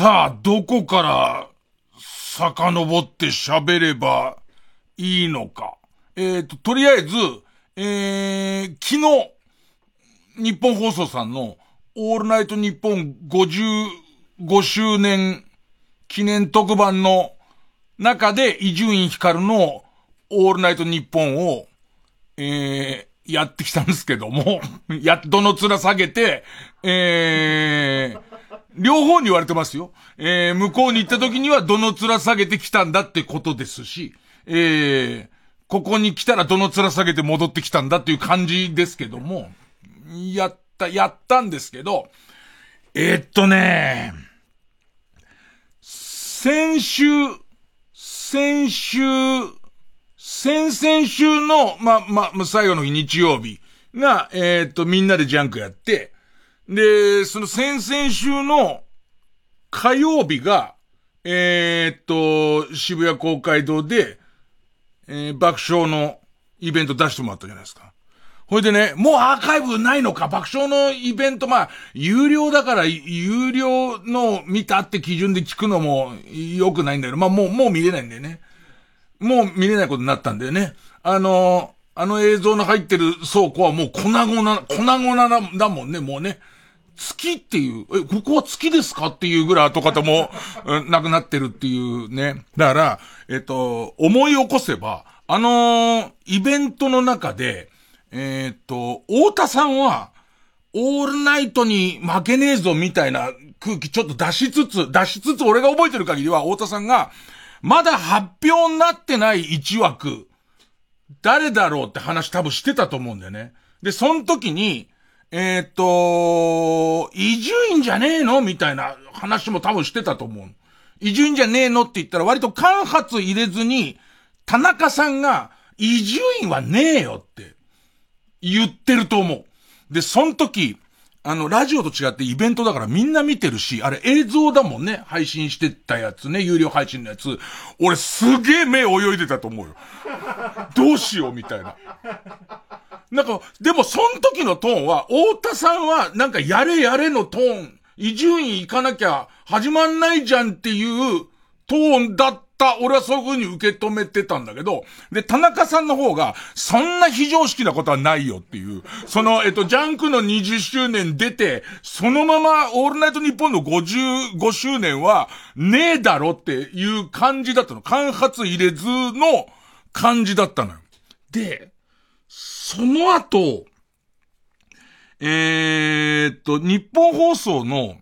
さあ、どこから遡って喋ればいいのか。えっ、ー、と、とりあえず、えー、昨日、日本放送さんのオールナイト日本55周年記念特番の中で伊集院光のオールナイト日本を、えー、やってきたんですけども、やっとの面下げて、えー、両方に言われてますよ。えー、向こうに行った時にはどの面下げてきたんだってことですし、えー、ここに来たらどの面下げて戻ってきたんだっていう感じですけども、やった、やったんですけど、えー、っとね、先週、先週、先々週の、ま、ま、最後の日日曜日が、えー、っと、みんなでジャンクやって、で、その先々週の火曜日が、えー、っと、渋谷公会堂で、えー、爆笑のイベント出してもらったじゃないですか。ほいでね、もうアーカイブないのか爆笑のイベント、まあ、有料だから、有料の見たって基準で聞くのも良くないんだけど、まあもう、もう見れないんだよね。もう見れないことになったんだよね。あのあの映像の入ってる倉庫はもう粉々、粉々だもんね、もうね。月っていう、え、ここは月ですかっていうぐらい後方も、なくなってるっていうね。だから、えっと、思い起こせば、あのー、イベントの中で、えっと、太田さんは、オールナイトに負けねえぞみたいな空気ちょっと出しつつ、出しつつ俺が覚えてる限りは、太田さんが、まだ発表になってない1枠、誰だろうって話多分してたと思うんだよね。で、その時に、えっ、と、伊集院じゃねえの？みたいな話も多分してたと思う。伊集院じゃねえのって言ったら割と間髪入れずに、田中さんが、伊集院はねえよって言ってると思う。で、その時、あの、ラジオと違ってイベントだからみんな見てるし、あれ映像だもんね。配信してたやつね、有料配信のやつ。俺すげえ目泳いでたと思うよ。どうしようみたいな。なんか、でもその時のトーンは、太田さんはなんかやれやれのトーン、伊集院行かなきゃ始まんないじゃんっていうトーンだった。俺はそういう風に受け止めてたんだけど、で、田中さんの方が、そんな非常識なことはないよっていう、その、えっと、ジャンクの20周年出て、そのままオールナイトニッポンの55周年は、ねえだろっていう感じだったの。間髪入れずの感じだったのよ。で、その後、えー、っと、日本放送の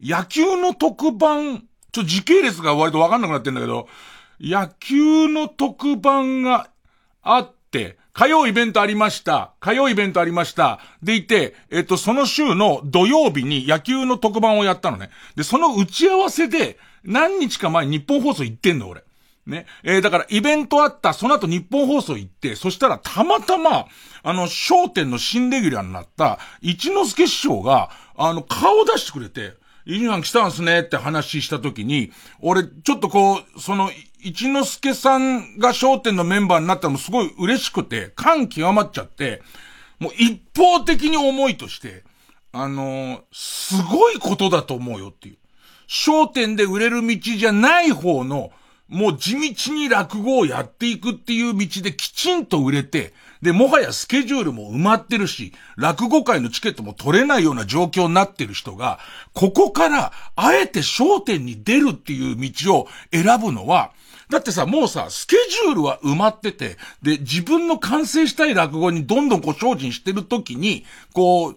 野球の特番、ちょ、時系列が割とわかんなくなってんだけど、野球の特番があって、火曜イベントありました。火曜イベントありました。でいて、えっと、その週の土曜日に野球の特番をやったのね。で、その打ち合わせで、何日か前に日本放送行ってんの、俺。ね。えー、だからイベントあった、その後日本放送行って、そしたらたまたま、あの、商店の新レギュラーになった、一之輔師匠が、あの、顔出してくれて、イニさん来たんすねって話した時に、俺、ちょっとこう、その、一之輔さんが商店のメンバーになったのもすごい嬉しくて、感極まっちゃって、もう一方的に思いとして、あのー、すごいことだと思うよっていう。商店で売れる道じゃない方の、もう地道に落語をやっていくっていう道できちんと売れて、で、もはやスケジュールも埋まってるし、落語会のチケットも取れないような状況になってる人が、ここから、あえて焦点に出るっていう道を選ぶのは、だってさ、もうさ、スケジュールは埋まってて、で、自分の完成したい落語にどんどんこう精進してるときに、こう、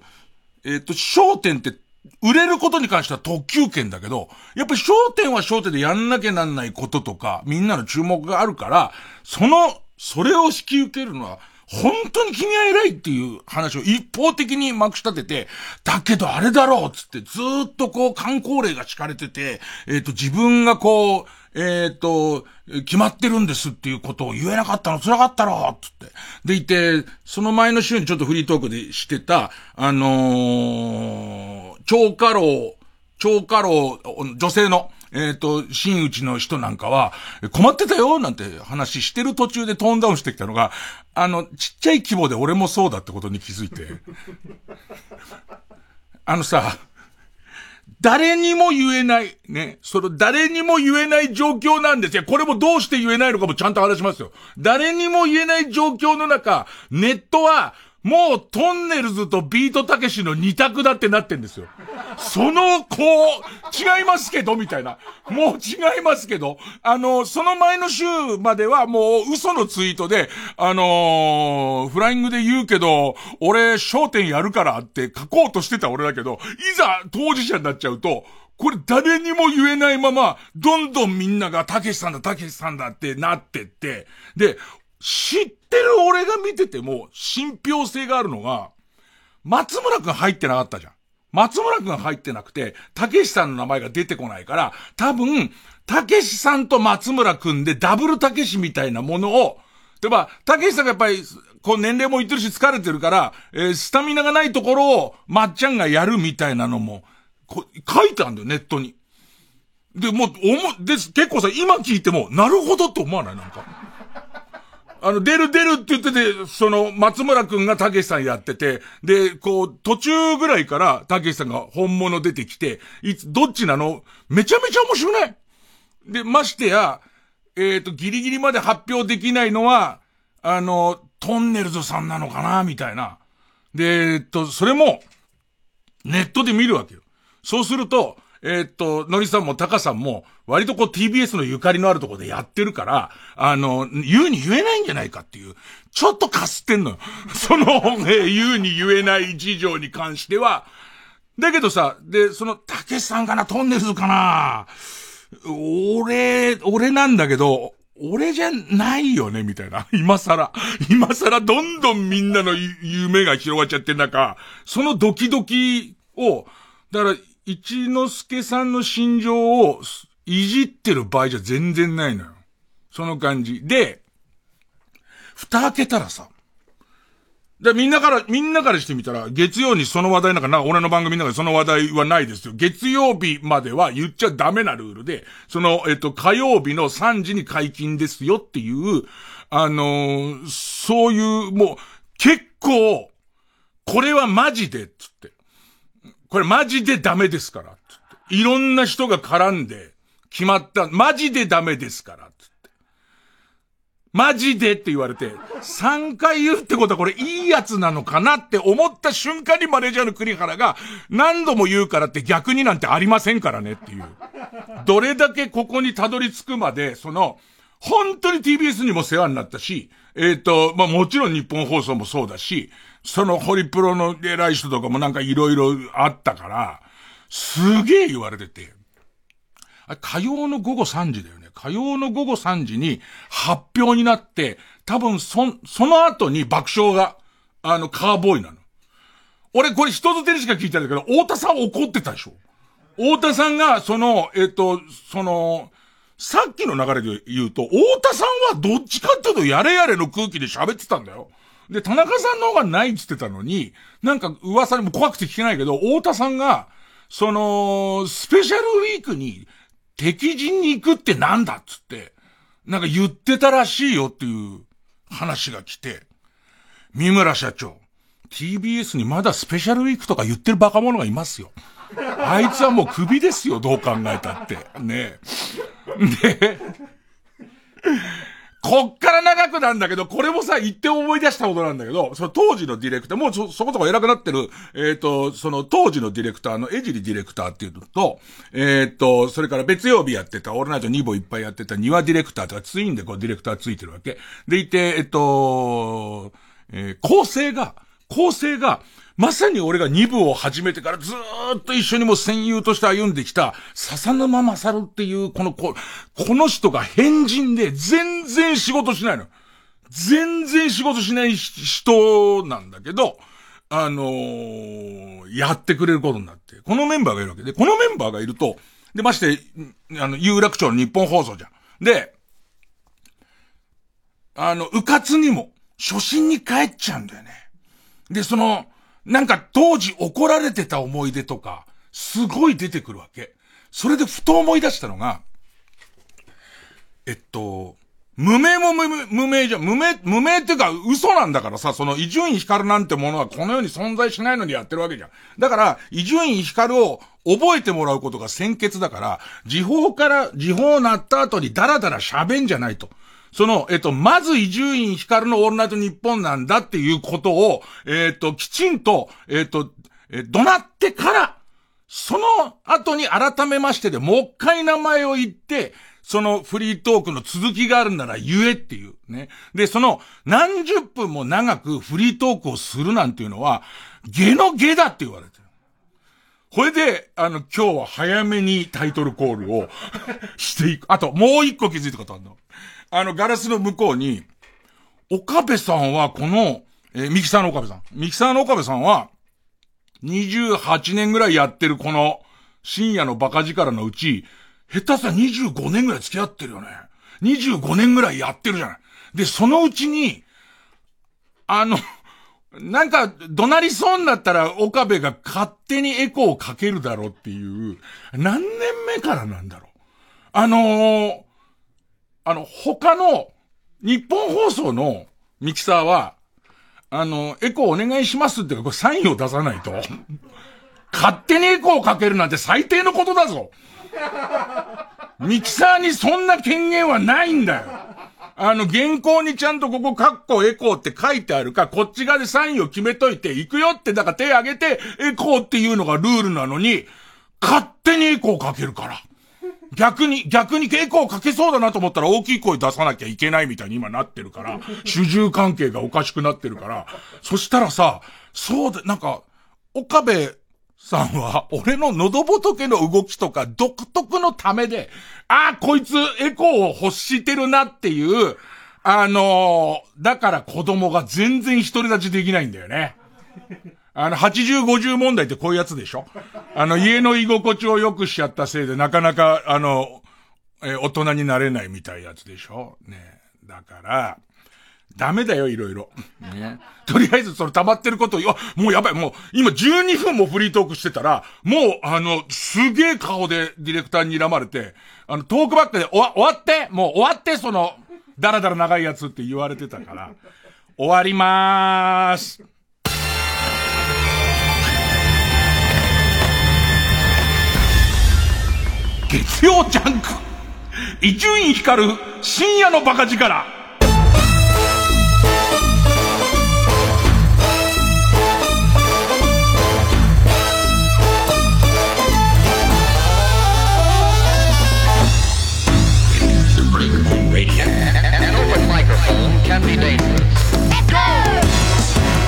えっ、ー、と、焦点って売れることに関しては特急券だけど、やっぱり焦点は焦点でやんなきゃなんないこととか、みんなの注目があるから、その、それを引き受けるのは、本当に君は偉いっていう話を一方的にまくし立てて、だけどあれだろうつってずっとこう観光令が敷かれてて、えっ、ー、と自分がこう、えっ、ー、と、決まってるんですっていうことを言えなかったの辛かったろつって。でいて、その前の週にちょっとフリートークでしてた、あのー、超過労、超過労、女性の、えっ、ー、と、新内の人なんかは、困ってたよなんて話してる途中でトーンダウンしてきたのが、あの、ちっちゃい規模で俺もそうだってことに気づいて。あのさ、誰にも言えない、ね、その誰にも言えない状況なんですよ。これもどうして言えないのかもちゃんと話しますよ。誰にも言えない状況の中、ネットはもうトンネルズとビートたけしの二択だってなってんですよ。その、こう、違いますけど、みたいな。もう違いますけど、あの、その前の週まではもう嘘のツイートで、あのー、フライングで言うけど、俺、焦点やるからって書こうとしてた俺だけど、いざ当事者になっちゃうと、これ誰にも言えないまま、どんどんみんなが、たけしさんだ、たけしさんだってなってって、で、知ってる俺が見てても、信憑性があるのが、松村くん入ってなかったじゃん。松村くん入ってなくて、たけしさんの名前が出てこないから、多分、たけしさんと松村くんでダブルたけしみたいなものを、例えば、たけしさんがやっぱり、こう年齢もいってるし疲れてるから、えー、スタミナがないところを、まっちゃんがやるみたいなのも、こ書いてあるんだよ、ネットに。で、もう、おも、で、結構さ、今聞いても、なるほどって思わない？なんか。あの、出る出るって言ってて、その、松村くんがたけしさんやってて、で、こう、途中ぐらいからたけしさんが本物出てきて、いつ、どっちなの？めちゃめちゃ面白い？で、ましてや、えっ、ー、と、ギリギリまで発表できないのは、あの、トンネルズさんなのかな？みたいな。で、えっと、それも、ネットで見るわけよ。そうすると、えー、っと、のりさんもタカさんも、割とこう TBS のゆかりのあるところでやってるから、あの、言うに言えないんじゃないかっていう、ちょっとかすってんのよ。その、えー、言うに言えない事情に関しては。だけどさ、で、その、たけしさんかな、トンネルズかな、俺、俺なんだけど、俺じゃないよね、みたいな。今更、今更どんどんみんなの夢が広がっちゃってん中、そのドキドキを、だから、一之助さんの心情をいじってる場合じゃ全然ないのよ。その感じ。で、蓋開けたらさ、で、みんなから、みんなからしてみたら、月曜にその話題なんか、なんか俺の番組の中でその話題はないですよ。月曜日までは言っちゃダメなルールで、その、えっと、火曜日の3時に解禁ですよっていう、あのー、そういう、もう、結構、これはマジで、つって。これマジでダメですから。いろんな人が絡んで決まった、マジでダメですから。マジでって言われて、3回言うってことはこれいいやつなのかなって思った瞬間にマネージャーの栗原が何度も言うからって逆になんてありませんからねっていう。どれだけここにたどり着くまで、その、本当に TBS にも世話になったし、えっ、ー、と、まあ、もちろん日本放送もそうだし、そのホリプロの偉い人とかもなんかいろいろあったから、すげえ言われてて。あ火曜の午後3時だよね。火曜の午後3時に発表になって、多分そ、その後に爆笑が、あの、カーボーイなの。俺これ人づてにしか聞いてないんだけど、太田さん怒ってたでしょ太田さんが、その、えっ、と、その、さっきの流れで言うと、太田さんはどっちかっていうとやれやれの空気で喋ってたんだよ。で、田中さんの方がないって言ってたのに、なんか噂にも怖くて聞けないけど、太田さんが、その、スペシャルウィークに敵陣に行くってなんだっつって、なんか言ってたらしいよっていう話が来て、三村社長、TBS にまだスペシャルウィークとか言ってるバカ者がいますよ。あいつはもう首ですよ、どう考えたって。ねで、こっから長くなんだけど、これもさ、言って思い出したことなんだけど、その当時のディレクター、もうそ、そこそこ偉くなってる、えっ、ー、と、その当時のディレクターの江尻ディレクターっていうのと、えっ、ー、と、それから別曜日やってた、オールナイト2部いっぱいやってた庭ディレクターとかツインでこうディレクターついてるわけ。でいて、えっ、ー、と、え、構成が、構成が、まさに俺が2部を始めてからずーっと一緒にも戦友として歩んできた、笹沼勝っていう、このこ、この人が変人で全然仕事しないの。全然仕事しない人なんだけど、あのー、やってくれることになって、このメンバーがいるわけで、このメンバーがいると、で、まして、あの、有楽町の日本放送じゃん。で、あの、うかつにも、初心に帰っちゃうんだよね。で、その、なんか当時怒られてた思い出とか、すごい出てくるわけ。それでふと思い出したのが、えっと、無名も無名、無名じゃ。無名、無名っていうか嘘なんだからさ、その伊集院光なんてものはこの世に存在しないのにやってるわけじゃん。だから、伊集院光を覚えてもらうことが先決だから、時報から、時報なった後にダラダラ喋んじゃないと。その、えっと、まず伊集院光のオールナイト日本なんだっていうことを、えっと、きちんと、えっと、え、怒鳴ってから、その後に改めましてでもう一回名前を言って、そのフリートークの続きがあるなら言えっていうね。で、その何十分も長くフリートークをするなんていうのは、ゲのゲだって言われてる。これで、あの、今日は早めにタイトルコールを していく。あと、もう一個気づいたことあるの。あの、ガラスの向こうに、岡部さんはこの、えー、ミキサーの岡部さん。ミキサーの岡部さんは、28年ぐらいやってるこの、深夜のバカ力のうち、下手さ25年ぐらい付き合ってるよね。25年ぐらいやってるじゃない。で、そのうちに、あの、なんか、怒鳴りそうになったら、岡部が勝手にエコーをかけるだろうっていう、何年目からなんだろう。あのー、あの、他の、日本放送のミキサーは、あの、エコーお願いしますってか、これサインを出さないと。勝手にエコーかけるなんて最低のことだぞ。ミキサーにそんな権限はないんだよ。あの、原稿にちゃんとここカッコエコーって書いてあるか、こっち側でサインを決めといて、行くよって、だから手挙げて、エコーっていうのがルールなのに、勝手にエコーかけるから。逆に、逆にエコーかけそうだなと思ったら大きい声出さなきゃいけないみたいに今なってるから、主従関係がおかしくなってるから、そしたらさ、そうで、なんか、岡部さんは、俺の喉仏の動きとか独特のためで、ああ、こいつエコーを欲してるなっていう、あのー、だから子供が全然独り立ちできないんだよね。あの、80、50問題ってこういうやつでしょ？あの、家の居心地を良くしちゃったせいで、なかなか、あの、え大人になれないみたいなやつでしょ？ね。だから、ダメだよ、いろいろ。ね。とりあえず、その溜まってることを、あ、もうやばい、もう、今12分もフリートークしてたら、もう、あの、すげえ顔でディレクターに睨まれて、あの、トークバックで、終わ、終わって？もう終わってその、だらだら長いやつって言われてたから、終わりまーす。月曜ジャンク。伊集院光る深夜のバカ力。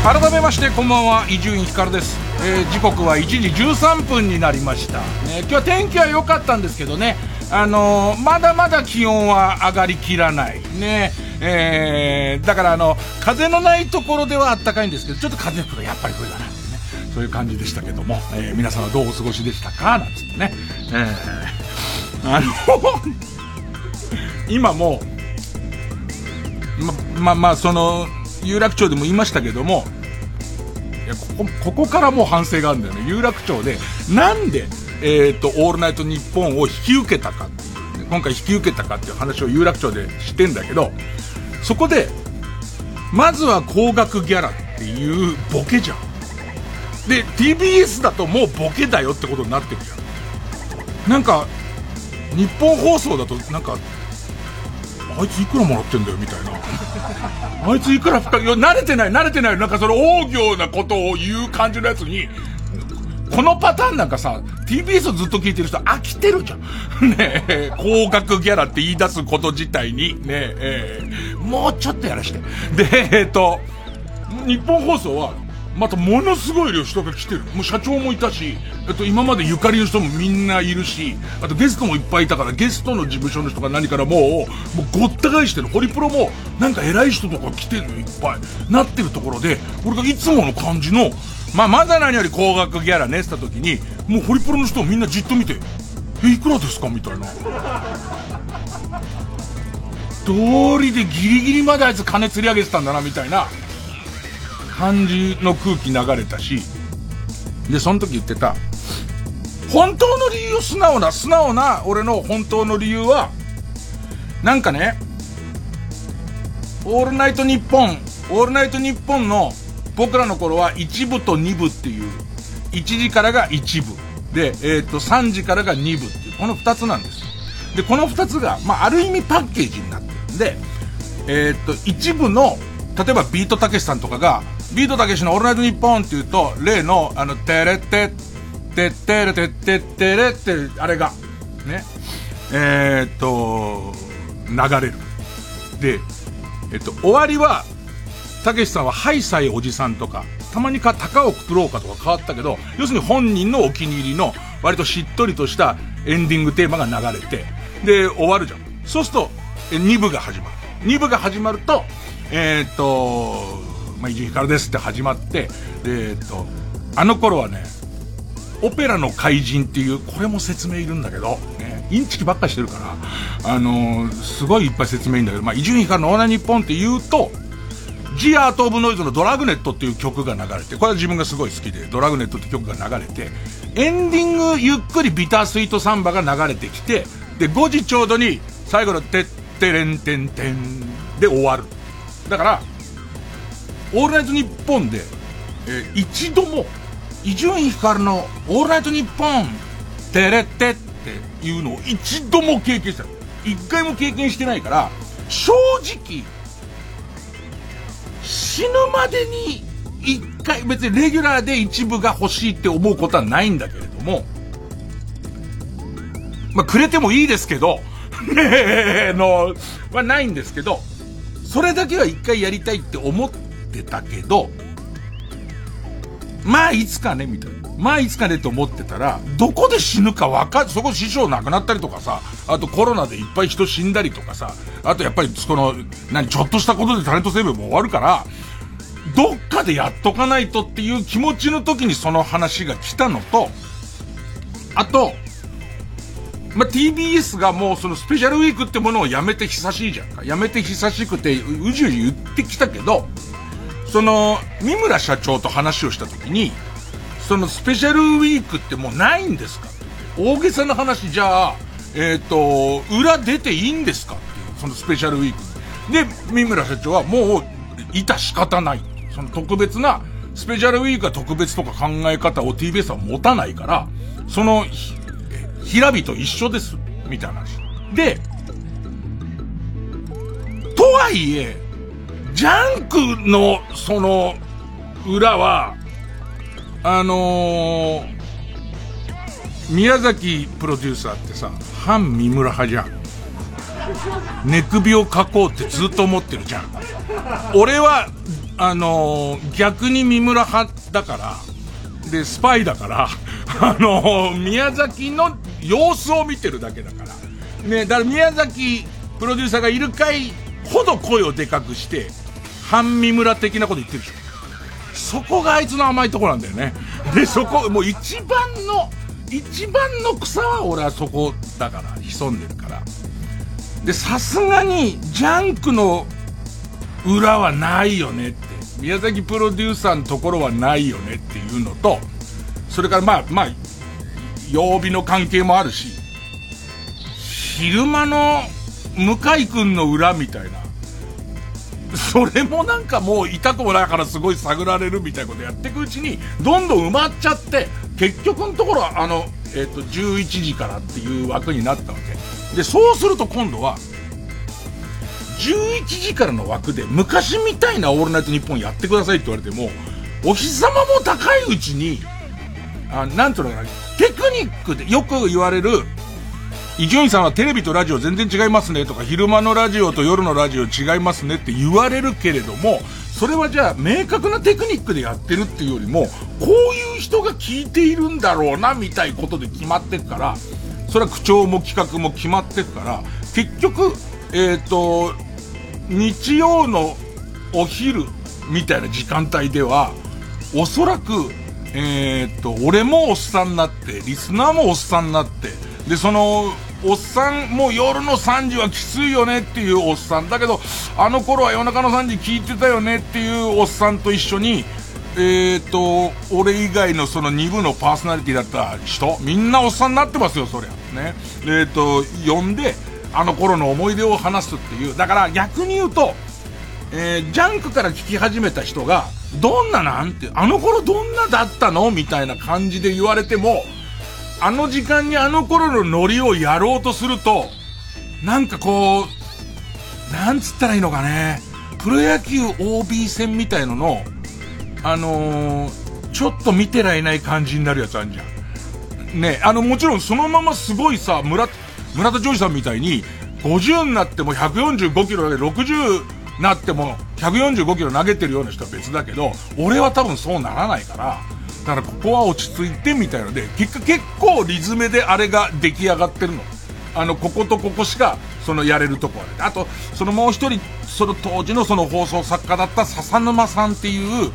改めましてこんばんは伊集院光です、えー、時刻は1時13分になりました、ね、今日は天気は良かったんですけどね。あのー、まだまだ気温は上がりきらない。ね。えー、だからあの風のないところでは暖かいんですけどちょっと風吹くとやっぱり冬だなってね。そういう感じでしたけども、えー、皆さんはどうお過ごしでしたか？なんつってね、えー、あの今もま、ま、まあ、その、有楽町でも言いましたけども、いや、ここ、ここからもう反省があるんだよね。有楽町で、なんで、えっ、ー、と、オールナイトニッポンを引き受けたかっていう、ね、今回引き受けたかっていう話を有楽町でしてんだけど、そこで、まずは高額ギャラっていうボケじゃん。で、TBS だともうボケだよってことになってるじゃん。なんか、日本放送だと、なんか、あいついくらもらってんだよみたいな。あいついくら深い、慣れてない、慣れてない、なんかその大行なことを言う感じのやつに、このパターンなんかさ、TBS をずっと聞いてる人飽きてるじゃん。ねえ、高額ギャラって言い出すこと自体に、ねえ、もうちょっとやらして。で、えっ、と、日本放送は、またものすごい量人が来てる。もう社長もいたし、えっと、今までゆかりの人もみんないるし、あとゲストもいっぱいいたから、ゲストの事務所の人が何からもう、もうごった返してる。ホリプロも、なんか偉い人とか来てるのいっぱい。なってるところで、俺がいつもの感じの、まあ、まだ何より高額ギャラねした時に、もうホリプロの人をみんなじっと見て、え、いくらですか？みたいな。通りでギリギリまであいつ金釣り上げてたんだな、みたいな。感じの空気流れたし、で、その時言ってた、本当の理由素直な、素直な俺の本当の理由は、なんかね、オールナイトニッポン、オールナイトニッポンの僕らの頃は1部と2部っていう、1時からが1部。で、えっ、ー、と、3時からが2部っていう、この2つなんです。で、この2つが、まあ、ある意味パッケージになってるんで、えっ、ー、と、一部の、例えばビートたけしさんとかが、ビートたけしのオールナイトニッポンって言うと、例の、あの、てれて、てってれてってってれて、あれが、ね、えー、っと、流れる。で、えっと、終わりは、たけしさんはハイサイおじさんとか、たまにか高をくろうかとか変わったけど、要するに本人のお気に入りの、割としっとりとしたエンディングテーマが流れて、で、終わるじゃん。そうすると、2部が始まる。2部が始まると、えー、っと、まあ、伊集院光ですって始まって、で、え、っと、あの頃はね、オペラの怪人っていう、これも説明いるんだけど、ね、インチキばっかしてるから、あのー、すごいいっぱい説明いるんだけど、まあ、伊集院光のオーナー日本って言うと、ジアート・オブ・ノイズのドラグネットっていう曲が流れて、これは自分がすごい好きで、ドラグネットって曲が流れて、エンディングゆっくりビタースイートサンバが流れてきて、で、5時ちょうどに最後のてってれんてんてんで終わる。だから、オールナイトニッポンで、えー、一度も、伊集院光のオールナイトニッポン、てれってっていうのを一度も経験した。一回も経験してないから、正直、死ぬまでに一回、別にレギュラーで一部が欲しいって思うことはないんだけれども、まあ、くれてもいいですけど、ねえ、の、はないんですけど、それだけは一回やりたいって思ってたけど、まあいつかね、みたいな。まあいつかねと思ってたら、どこで死ぬかわかそこ師匠亡くなったりとかさ、あとコロナでいっぱい人死んだりとかさ、あとやっぱりその、何、ちょっとしたことでタレント生命も終わるから、どっかでやっとかないとっていう気持ちの時にその話が来たのと、あと、まあ、TBS がもうそのスペシャルウィークってものをやめて久しいじゃんか。やめて久しくて、うじうじ言ってきたけど、その、三村社長と話をした時に、そのスペシャルウィークってもうないんですか？大げさな話じゃあ、えっ、ー、と、裏出ていいんですか？っていう、そのスペシャルウィーク。で、三村社長はもう、いた仕方ない。その特別な、スペシャルウィークは特別とか考え方を TBS は持たないから、その、平日と一緒です。みたいな話。で、とはいえ、ジャンクの、その、裏は、あのー、宮崎プロデューサーってさ、反三村派じゃん。寝首をかこうってずっと思ってるじゃん。俺は、あのー、逆に三村派だから、で、スパイだから、あのー、宮崎の様子を見てるだけだから。ね、だから宮崎プロデューサーがいる回ほど声をでかくして、半三村的なこと言ってるでしょ。そこがあいつの甘いとこなんだよね。で、そこ、もう一番の、一番の草は俺はそこだから、潜んでるから。で、さすがに、ジャンクの裏はないよねって。宮崎プロデューサーのところはないよねっていうのと、それからまあ、まあ、曜日の関係もあるし、昼間の向井くんの裏みたいな、それもなんかもう痛くもないからすごい探られるみたいなことやっていくうちに、どんどん埋まっちゃって、結局のところはあの、えっ、と、11時からっていう枠になったわけ。で、そうすると今度は、11時からの枠で昔みたいなオールナイトニッポンやってくださいって言われても、お日様も高いうちに、あなんというのかな、テクニックでよく言われる、伊集院さんはテレビとラジオ全然違いますねとか、昼間のラジオと夜のラジオ違いますねって言われるけれども、それはじゃあ明確なテクニックでやってるっていうよりも、こういう人が聞いているんだろうな、みたいことで決まってくから、それは口調も企画も決まってくから、結局、えっ、と、日曜のお昼みたいな時間帯では、おそらく、えっ、と、俺もおっさんになって、リスナーもおっさんになって、で、その、おっさん、もう夜の3時はきついよねっていうおっさん。だけど、あの頃は夜中の3時聞いてたよねっていうおっさんと一緒に、えっ、ー、と、俺以外のその2部のパーソナリティだった人、みんなおっさんになってますよ、そりゃ。ね。えっ、ー、と、呼んで、あの頃の思い出を話すっていう。だから逆に言うと、えー、ジャンクから聞き始めた人が、どんななんて、あの頃どんなだったのみたいな感じで言われても、あの時間にあの頃のノリをやろうとすると、なんかこう、なんつったらいいのかね。プロ野球 OB 戦みたいのの、あのー、ちょっと見てられない感じになるやつあるじゃん。ね、あの、もちろんそのまますごいさ、村、村田ジョージさんみたいに、50になっても145キロで60なっても145キロ投げてるような人は別だけど、俺は多分そうならないから、だからここは落ち着いてみたいので、結果結構リズムであれが出来上がってるの。あの、こことここしか、そのやれるとこある。あと、そのもう一人、その当時のその放送作家だった笹沼さんっていう、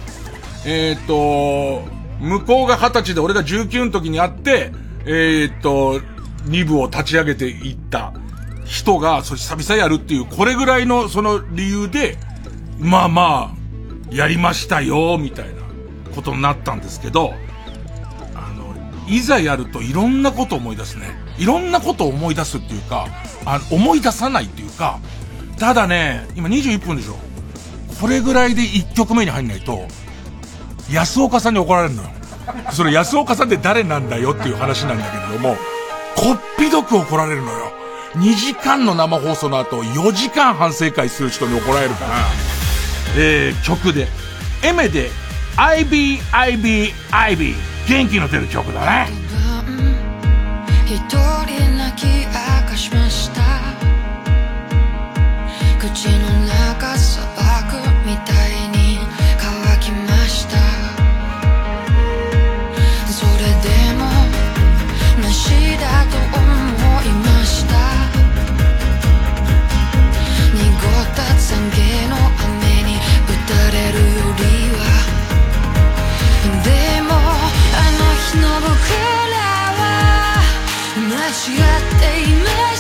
えっ、ー、と、向こうが二十歳で俺が19の時に会って、えっ、ー、と、2部を立ち上げていった人が、それ久々やるっていう、これぐらいのその理由で、まあまあ、やりましたよ、みたいなことになったんですけど、あの、いざやるといろんなこと思い出すね。いろんなことを思い出すっていうか、あの、思い出さないっていうか、ただね、今21分でしょ。これぐらいで1曲目に入んないと、安岡さんに怒られるのよ。それ安岡さんって誰なんだよっていう話なんだけれども、こっぴどく怒られるのよ。2時間の生放送の後、4時間反省会する人に怒られるから、えー、曲で、エメで、IB, IB, IB、元気の出る曲だね。一人泣き明かしました。口の中砂漠みたいに乾きました。それでもマシだと思いました。濁った懺悔の雨に打たれる間違っていない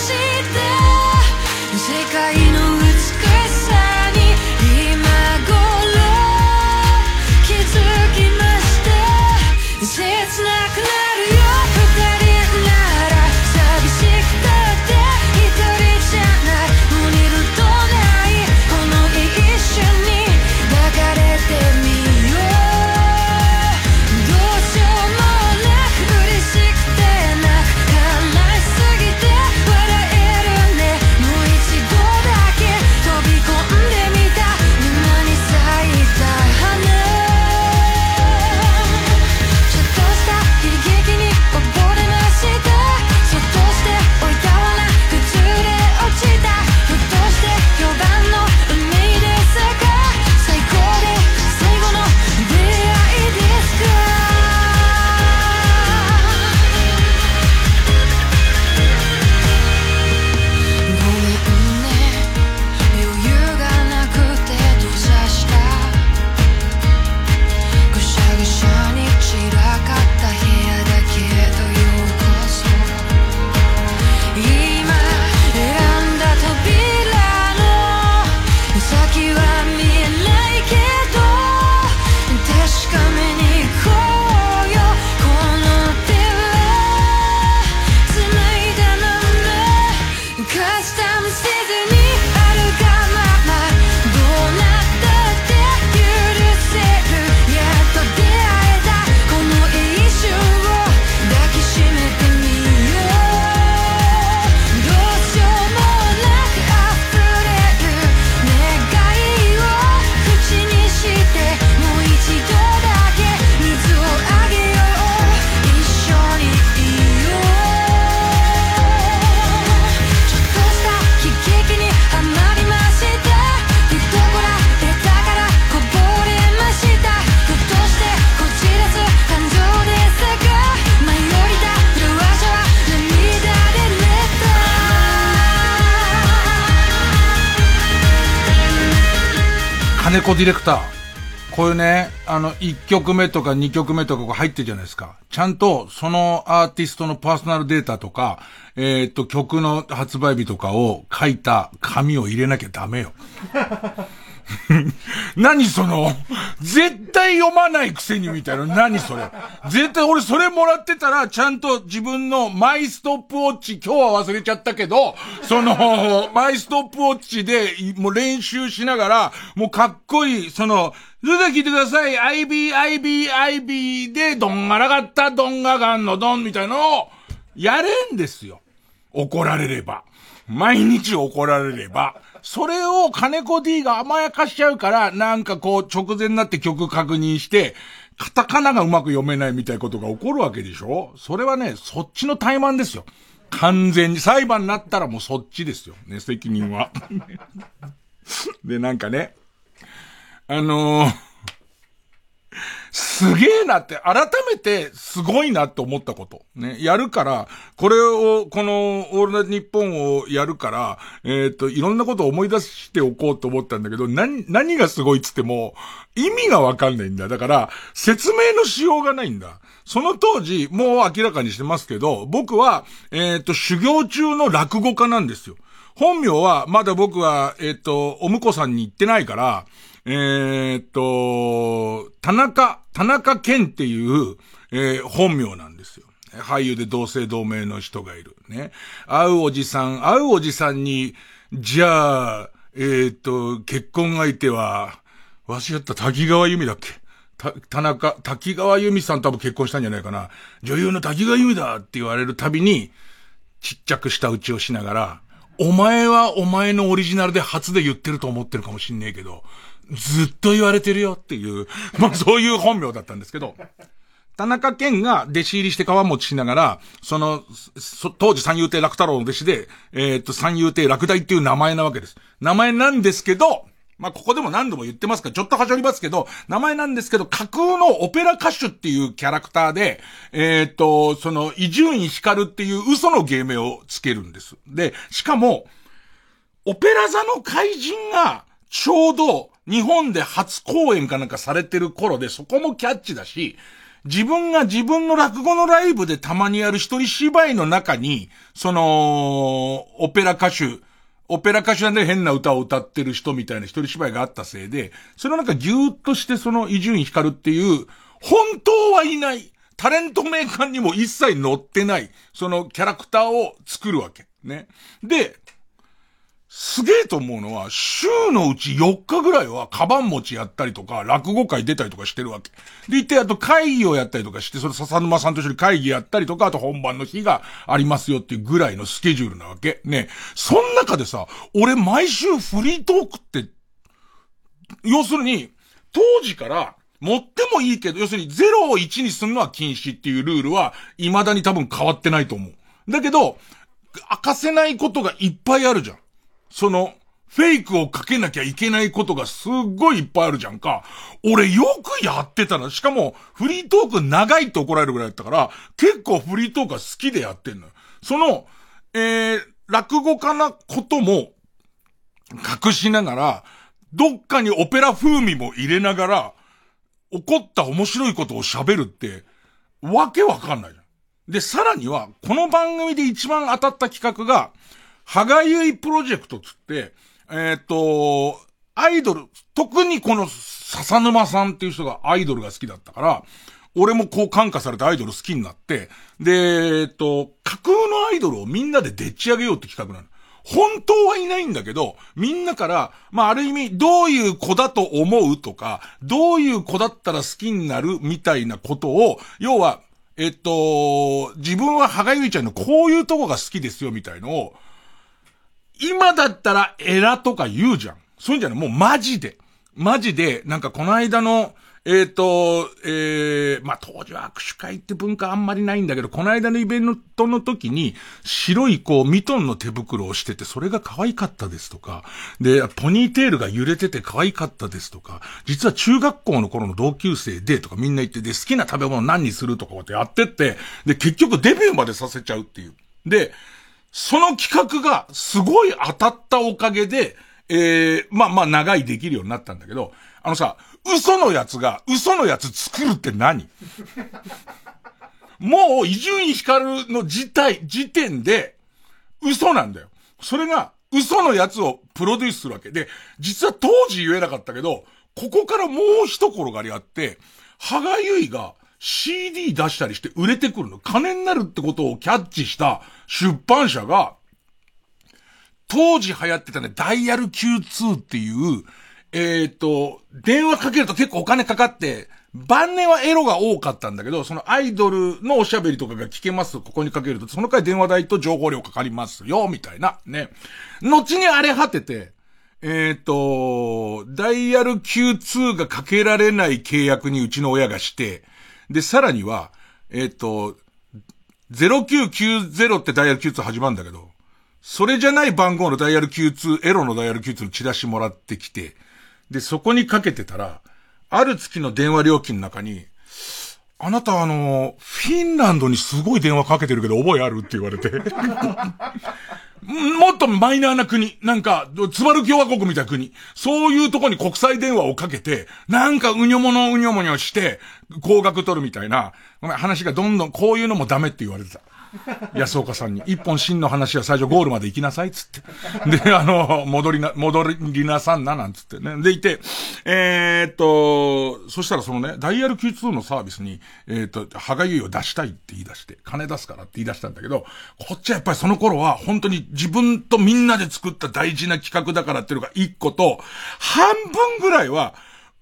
ディレクター。こういうね、あの、1曲目とか2曲目とか入ってるじゃないですか。ちゃんと、そのアーティストのパーソナルデータとか、えっ、と、曲の発売日とかを書いた紙を入れなきゃダメよ。何その、絶対読まないくせにみたいな。何それ。絶対俺それもらってたら、ちゃんと自分のマイストップウォッチ、今日は忘れちゃったけど、その、マイストップウォッチで、もう練習しながら、もうかっこいい、その、それでは聞いてください。IB、IB、IB で、どんがらがった、どんががんのどんみたいなのを、やれんですよ。怒られれば。毎日怒られれば。それを金子 D が甘やかしちゃうから、なんかこう直前になって曲確認して、カタカナがうまく読めないみたいなことが起こるわけでしょ？それはね、そっちの怠慢ですよ。完全に。裁判になったらもうそっちですよ。ね、責任は。で、なんかね、あのーすげえなって、改めてすごいなって思ったこと。ね。やるから、これを、この、オールナイトニッポンをやるから、えっ、ー、と、いろんなことを思い出しておこうと思ったんだけど、何、何がすごいっつっても、意味がわかんないんだ。だから、説明のしようがないんだ。その当時、もう明らかにしてますけど、僕は、えっ、ー、と、修行中の落語家なんですよ。本名は、まだ僕は、えっ、ー、と、お婿さんに行ってないから、えー、っと、田中、田中健っていう、えー、本名なんですよ。俳優で同姓同名の人がいる。ね。会うおじさん、会うおじさんに、じゃあ、え、っと、結婚相手は、わしやった滝川由美だっけ？た、田中、滝川由美さん多分結婚したんじゃないかな。女優の滝川由美だって言われるたびに、ちっちゃくした打ちをしながら、お前はお前のオリジナルで初で言ってると思ってるかもしんねえけど、ずっと言われてるよっていう、まあそういう本名だったんですけど、田中健が弟子入りして川持ちしながら、その、そ当時三遊亭楽太郎の弟子で、えー、っと、三遊亭楽大っていう名前なわけです。名前なんですけど、まあ、ここでも何度も言ってますから、ちょっとはしょりますけど、名前なんですけど、架空のオペラ歌手っていうキャラクターで、えー、と、その、伊集院光っていう嘘の芸名をつけるんです。で、しかも、オペラ座の怪人が、ちょうど、日本で初公演かなんかされてる頃で、そこもキャッチだし、自分が自分の落語のライブでたまにやる一人芝居の中に、その、オペラ歌手、オペラ歌手なんで変な歌を歌ってる人みたいな一人芝居があったせいで、それをなんかぎゅーっとしてその伊集院光っていう、本当はいない、タレント名鑑にも一切載ってない、そのキャラクターを作るわけ。ね。で、すげえと思うのは、週のうち4日ぐらいはカバン持ちやったりとか、落語会出たりとかしてるわけ。で、行って、あと会議をやったりとかして、それ笹沼さんと一緒に会議やったりとか、あと本番の日がありますよっていうぐらいのスケジュールなわけ。ね。そん中でさ、俺毎週フリートークって、要するに、当時から、持ってもいいけど、要するに0を1にするのは禁止っていうルールは、未だに多分変わってないと思う。だけど、明かせないことがいっぱいあるじゃん。その、フェイクをかけなきゃいけないことがすっごいいっぱいあるじゃんか。俺よくやってたな。しかも、フリートーク長いって怒られるぐらいだったから、結構フリートークは好きでやってんのよ。その、えー、落語家なことも、隠しながら、どっかにオペラ風味も入れながら、怒った面白いことを喋るって、わけわかんないじゃん。で、さらには、この番組で一番当たった企画が、はがゆいプロジェクトつって、えっ、ー、と、アイドル、特にこの笹沼さんっていう人がアイドルが好きだったから、俺もこう感化されてアイドル好きになって、で、えっ、ー、と、架空のアイドルをみんなででっち上げようって企画なの。本当はいないんだけど、みんなから、まあ、ある意味、どういう子だと思うとか、どういう子だったら好きになるみたいなことを、要は、えっと、自分ははがゆいちゃんのこういうとこが好きですよみたいのを、今だったらエラとか言うじゃん。そういうんじゃないもうマジで。マジで、なんかこの間の、えっ、ー、と、ええー、まあ、当時は握手会って文化あんまりないんだけど、この間のイベントの時に、白いこう、ミトンの手袋をしてて、それが可愛かったですとか、で、ポニーテールが揺れてて可愛かったですとか、実は中学校の頃の同級生でとかみんな言って、で、好きな食べ物何にするとかってやってって、で、結局デビューまでさせちゃうっていう。で、その企画がすごい当たったおかげで、えー、まあまあ長いできるようになったんだけど、あのさ、嘘のやつが嘘のやつ作るって何？もう、伊集院光の自体、時点で、嘘なんだよ。それが、嘘のやつをプロデュースするわけ。で、実は当時言えなかったけど、ここからもう一転がりあって、羽賀結衣が CD 出したりして売れてくるの。金になるってことをキャッチした出版社が、当時流行ってたね、ダイヤル Q2 っていう、えっ、ー、と、電話かけると結構お金かかって、晩年はエロが多かったんだけど、そのアイドルのおしゃべりとかが聞けますここにかけると、その回電話代と情報料かかりますよ、みたいな、ね。後にあれ果てて、えっ、ー、と、ダイヤル Q2 がかけられない契約にうちの親がして、で、さらには、えっ、ー、と、0990ってダイヤル Q2 始まるんだけど、それじゃない番号のダイヤル Q2、エロのダイヤル Q2 のチラシもらってきて、で、そこにかけてたら、ある月の電話料金の中に、あなたあの、フィンランドにすごい電話かけてるけど覚えあるって言われて。もっとマイナーな国、なんか、つまる共和国みたいな国、そういうとこに国際電話をかけて、なんかうにょものうにょもにょして、高額取るみたいな、ごめん、話がどんどんこういうのもダメって言われてた。安岡さんに、一本真の話は最初ゴールまで行きなさい、つって。で、あの、戻りな、戻りなさんな、なんつってね。でいて、えー、っと、そしたらそのね、ダイヤル Q2 のサービスに、えー、っと、歯がゆいを出したいって言い出して、金出すからって言い出したんだけど、こっちはやっぱりその頃は、本当に自分とみんなで作った大事な企画だからっていうのが一個と、半分ぐらいは、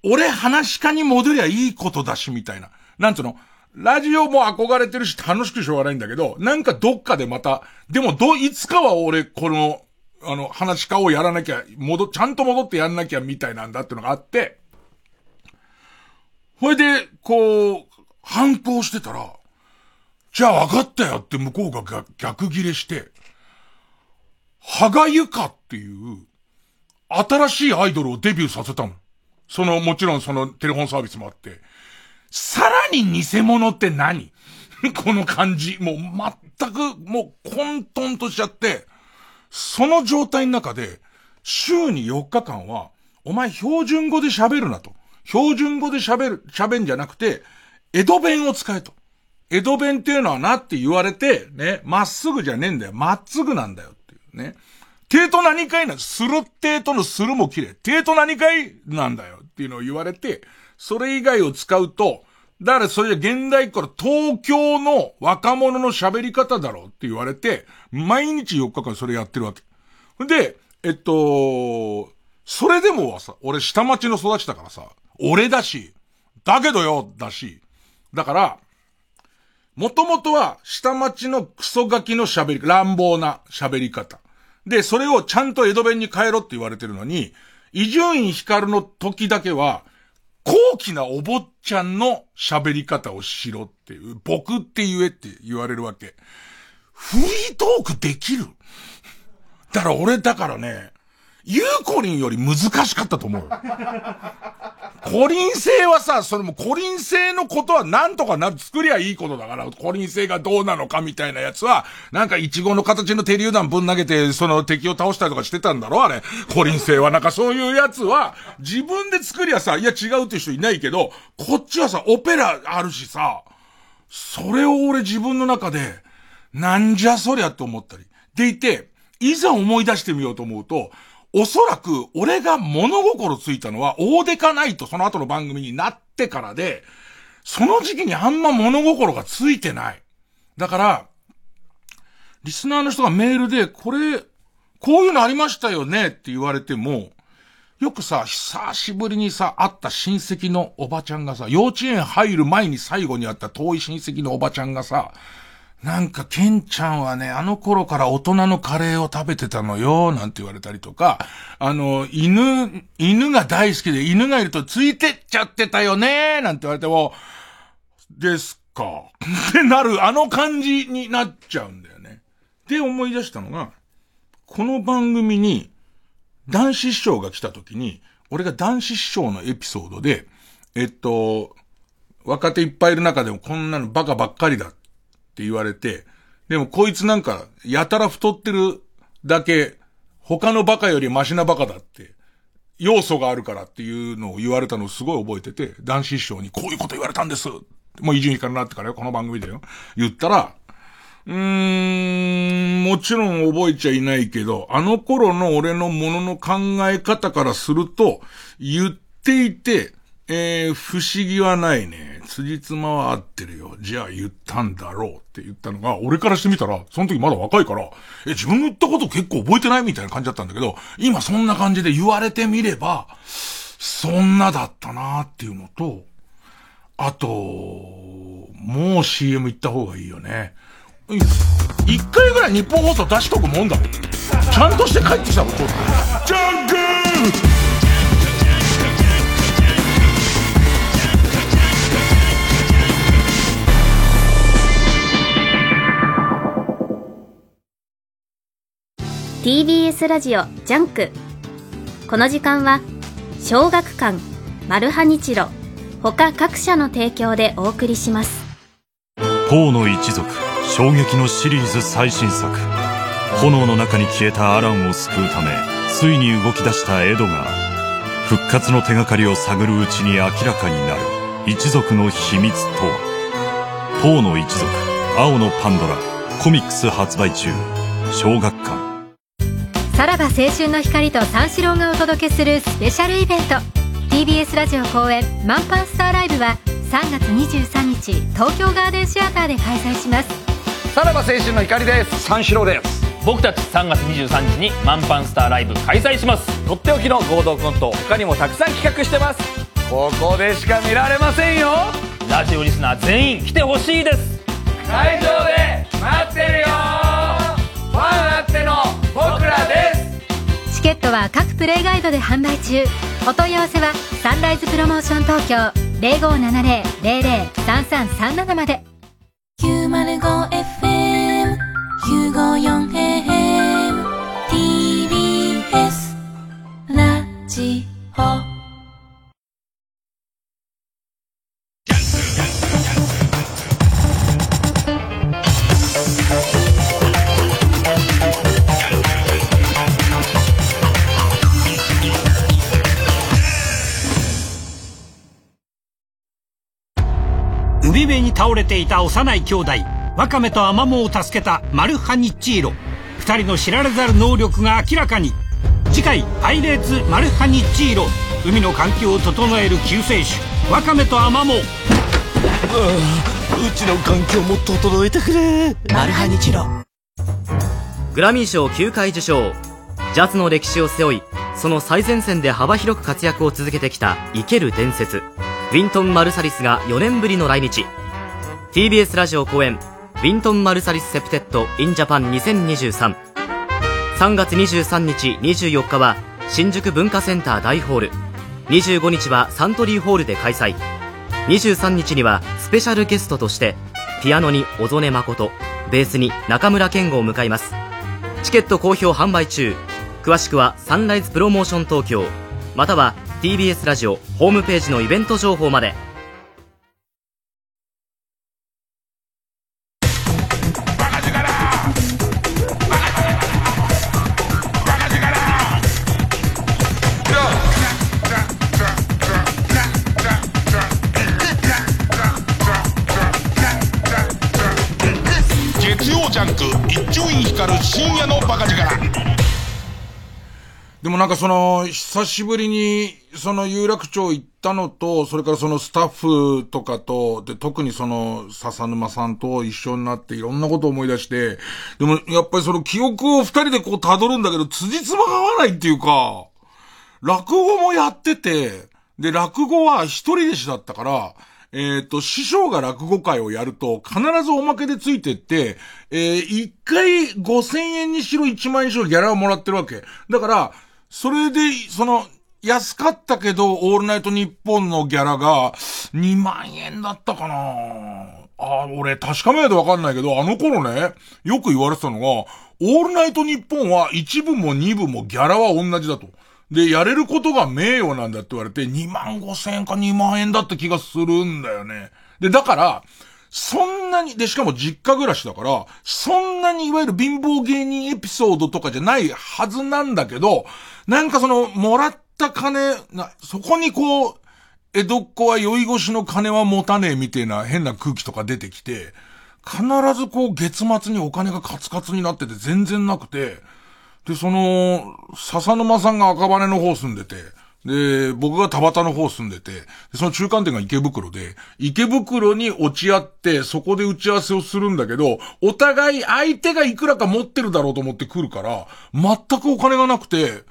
俺話し家に戻りゃいいことだし、みたいな。なんつうの？ラジオも憧れてるし楽しくしょうがないんだけど、なんかどっかでまた、でもど、いつかは俺、この、あの、話し家をやらなきゃ、戻、ちゃんと戻ってやんなきゃみたいなんだってのがあって、ほいで、こう、反抗してたら、じゃあ分かったよって向こうが逆ギレして、はがゆかっていう、新しいアイドルをデビューさせたの。その、もちろんそのテレフォンサービスもあって。さらに偽物って何？この感じ。もう全く、もう混沌としちゃって、その状態の中で、週に4日間は、お前標準語で喋るなと。標準語で喋る、喋んじゃなくて、江戸弁を使えと。江戸弁っていうのはなって言われて、ね、まっすぐじゃねえんだよ。まっすぐなんだよっていうね。帝と何回なする帝とのするも綺麗。帝と何回なんだよっていうのを言われて、それ以外を使うと、だからそれじゃ現代から東京の若者の喋り方だろうって言われて、毎日4日間それやってるわけ。で、えっと、それでもはさ、俺下町の育ちだからさ、俺だし、だけどよ、だし、だから、もともとは下町のクソガキの喋り、乱暴な喋り方。で、それをちゃんと江戸弁に変えろって言われてるのに、伊集院光の時だけは、高貴なお坊ちゃんの喋り方をしろっていう、僕って言えって言われるわけ。フリートークできる？だから俺だからね、ユーコリンより難しかったと思う。コリン星はさ、それもコリン星のことはなんとかな、作りゃいいことだから、コリン星がどうなのかみたいなやつは、なんかイチゴの形の手榴弾ぶん投げて、その敵を倒したりとかしてたんだろ？あれ。コリン星は。なんかそういうやつは、自分で作りゃさ、いや違うって人いないけど、こっちはさ、オペラあるしさ、それを俺自分の中で、なんじゃそりゃと思ったり。でいて、いざ思い出してみようと思うと、おそらく、俺が物心ついたのは、大デカナイトその後の番組になってからで、その時期にあんま物心がついてない。だから、リスナーの人がメールで、これ、こういうのありましたよねって言われても、よくさ、久しぶりにさ、会った親戚のおばちゃんがさ、幼稚園入る前に最後に会った遠い親戚のおばちゃんがさ、なんか、ケンちゃんはね、あの頃から大人のカレーを食べてたのよ、なんて言われたりとか、あの、犬、犬が大好きで、犬がいるとついてっちゃってたよね、なんて言われても、ですか。ってなる、あの感じになっちゃうんだよね。で、思い出したのが、この番組に、男子師匠が来た時に、俺が男子師匠のエピソードで、えっと、若手いっぱいいる中でもこんなのバカばっかりだってって言われて、でもこいつなんか、やたら太ってるだけ、他のバカよりマシなバカだって、要素があるからっていうのを言われたのをすごい覚えてて、男子師匠にこういうこと言われたんです。もう伊集院からなってからよ、この番組でよ。言ったら、うーん、もちろん覚えちゃいないけど、あの頃の俺のものの考え方からすると、言っていて、えー、不思議はないね。辻褄は合ってるよ。じゃあ言ったんだろうって言ったのが、俺からしてみたら、その時まだ若いから、え、自分の言ったこと結構覚えてないみたいな感じだったんだけど、今そんな感じで言われてみれば、そんなだったなーっていうのと、あと、もう CM 行った方がいいよね。一回ぐらいニッポン放送出しとくもんだもん。ちゃんとして帰ってきたもん、ちょっと。TBS ラジオジャンク。この時間は小学館マルハニチロ他各社の提供でお送りします。ポーの一族衝撃のシリーズ最新作。炎の中に消えたアランを救うためついに動き出したエドが復活の手がかりを探るうちに明らかになる一族の秘密とは。ポーの一族青のパンドラコミックス発売中。小学館。さらば青春の光と三四郎がお届けするスペシャルイベント。TBS ラジオ公演「マンパンスターライブ」は3月23日東京ガーデンシアターで開催します。さらば青春の光です。三四郎です。僕たち3月23日にマンパンスターライブ開催します。とっておきの合同コント他にもたくさん企画してます。ここでしか見られませんよ。ラジオリスナー全員来てほしいです。会場で待ってるよ。ファンあってのチケットは各プレイガイドで販売中。お問い合わせはサンライズプロモーション東京。0570-003337まで。905FM954AM TBS ラジオ。海辺に倒れていた幼い兄弟ワカメとアマモを助けたマルハニッチーロ。二人の知られざる能力が明らかに。次回「パイレーツマルハニッチーロ」海の環境を整える救世主ワカメとアマモ。うちの環境も整えてくれ。マルハニチロ。グラミー賞9回受賞。ジャズの歴史を背負いその最前線で幅広く活躍を続けてきた生ける伝説ウィントン・マルサリスが4年ぶりの来日。TBS ラジオ公演ウィントン・マルサリス・セプテット・イン・ジャパン20233 3月23日24日は新宿文化センター大ホール。25日はサントリーホールで開催。23日にはスペシャルゲストとしてピアノに小曽根真ベースに中村健吾を迎えます。チケット好評販売中。詳しくはサンライズプロモーション東京または TBS ラジオホームページのイベント情報まで。月曜ジャンク一丁院光る深夜のバカ力。でもなんかその、久しぶりに、その有楽町行ったのと、それからそのスタッフとかと、で、特にその、笹沼さんと一緒になっていろんなことを思い出して、でもやっぱりその記憶を二人でこう辿るんだけど、辻褄が合わないっていうか、落語もやってて、で、落語は一人弟子だったから、えっ、と、師匠が落語会をやると、必ずおまけでついてって、えー、一回5000円にしろ1万円にしろギャラをもらってるわけ。だから、それで、その、安かったけど、オールナイトニッポンのギャラが、2万円だったかなあ、俺、確かめないとわかんないけど、あの頃ね、よく言われてたのが、オールナイトニッポンは1部も2部もギャラは同じだと。で、やれることが名誉なんだって言われて、2万5千円か2万円だった気がするんだよね。で、だから、そんなに、で、しかも実家暮らしだから、そんなにいわゆる貧乏芸人エピソードとかじゃないはずなんだけど、なんかその、もらった金、な、そこにこう、江戸っ子は酔い越しの金は持たねえみたいな変な空気とか出てきて、必ずこう月末にお金がカツカツになってて全然なくて、で、その、笹沼さんが赤羽の方住んでて、で、僕が田端の方住んでて、その中間点が池袋で、池袋に落ち合って、そこで打ち合わせをするんだけど、お互い相手がいくらか持ってるだろうと思って来るから、全くお金がなくて、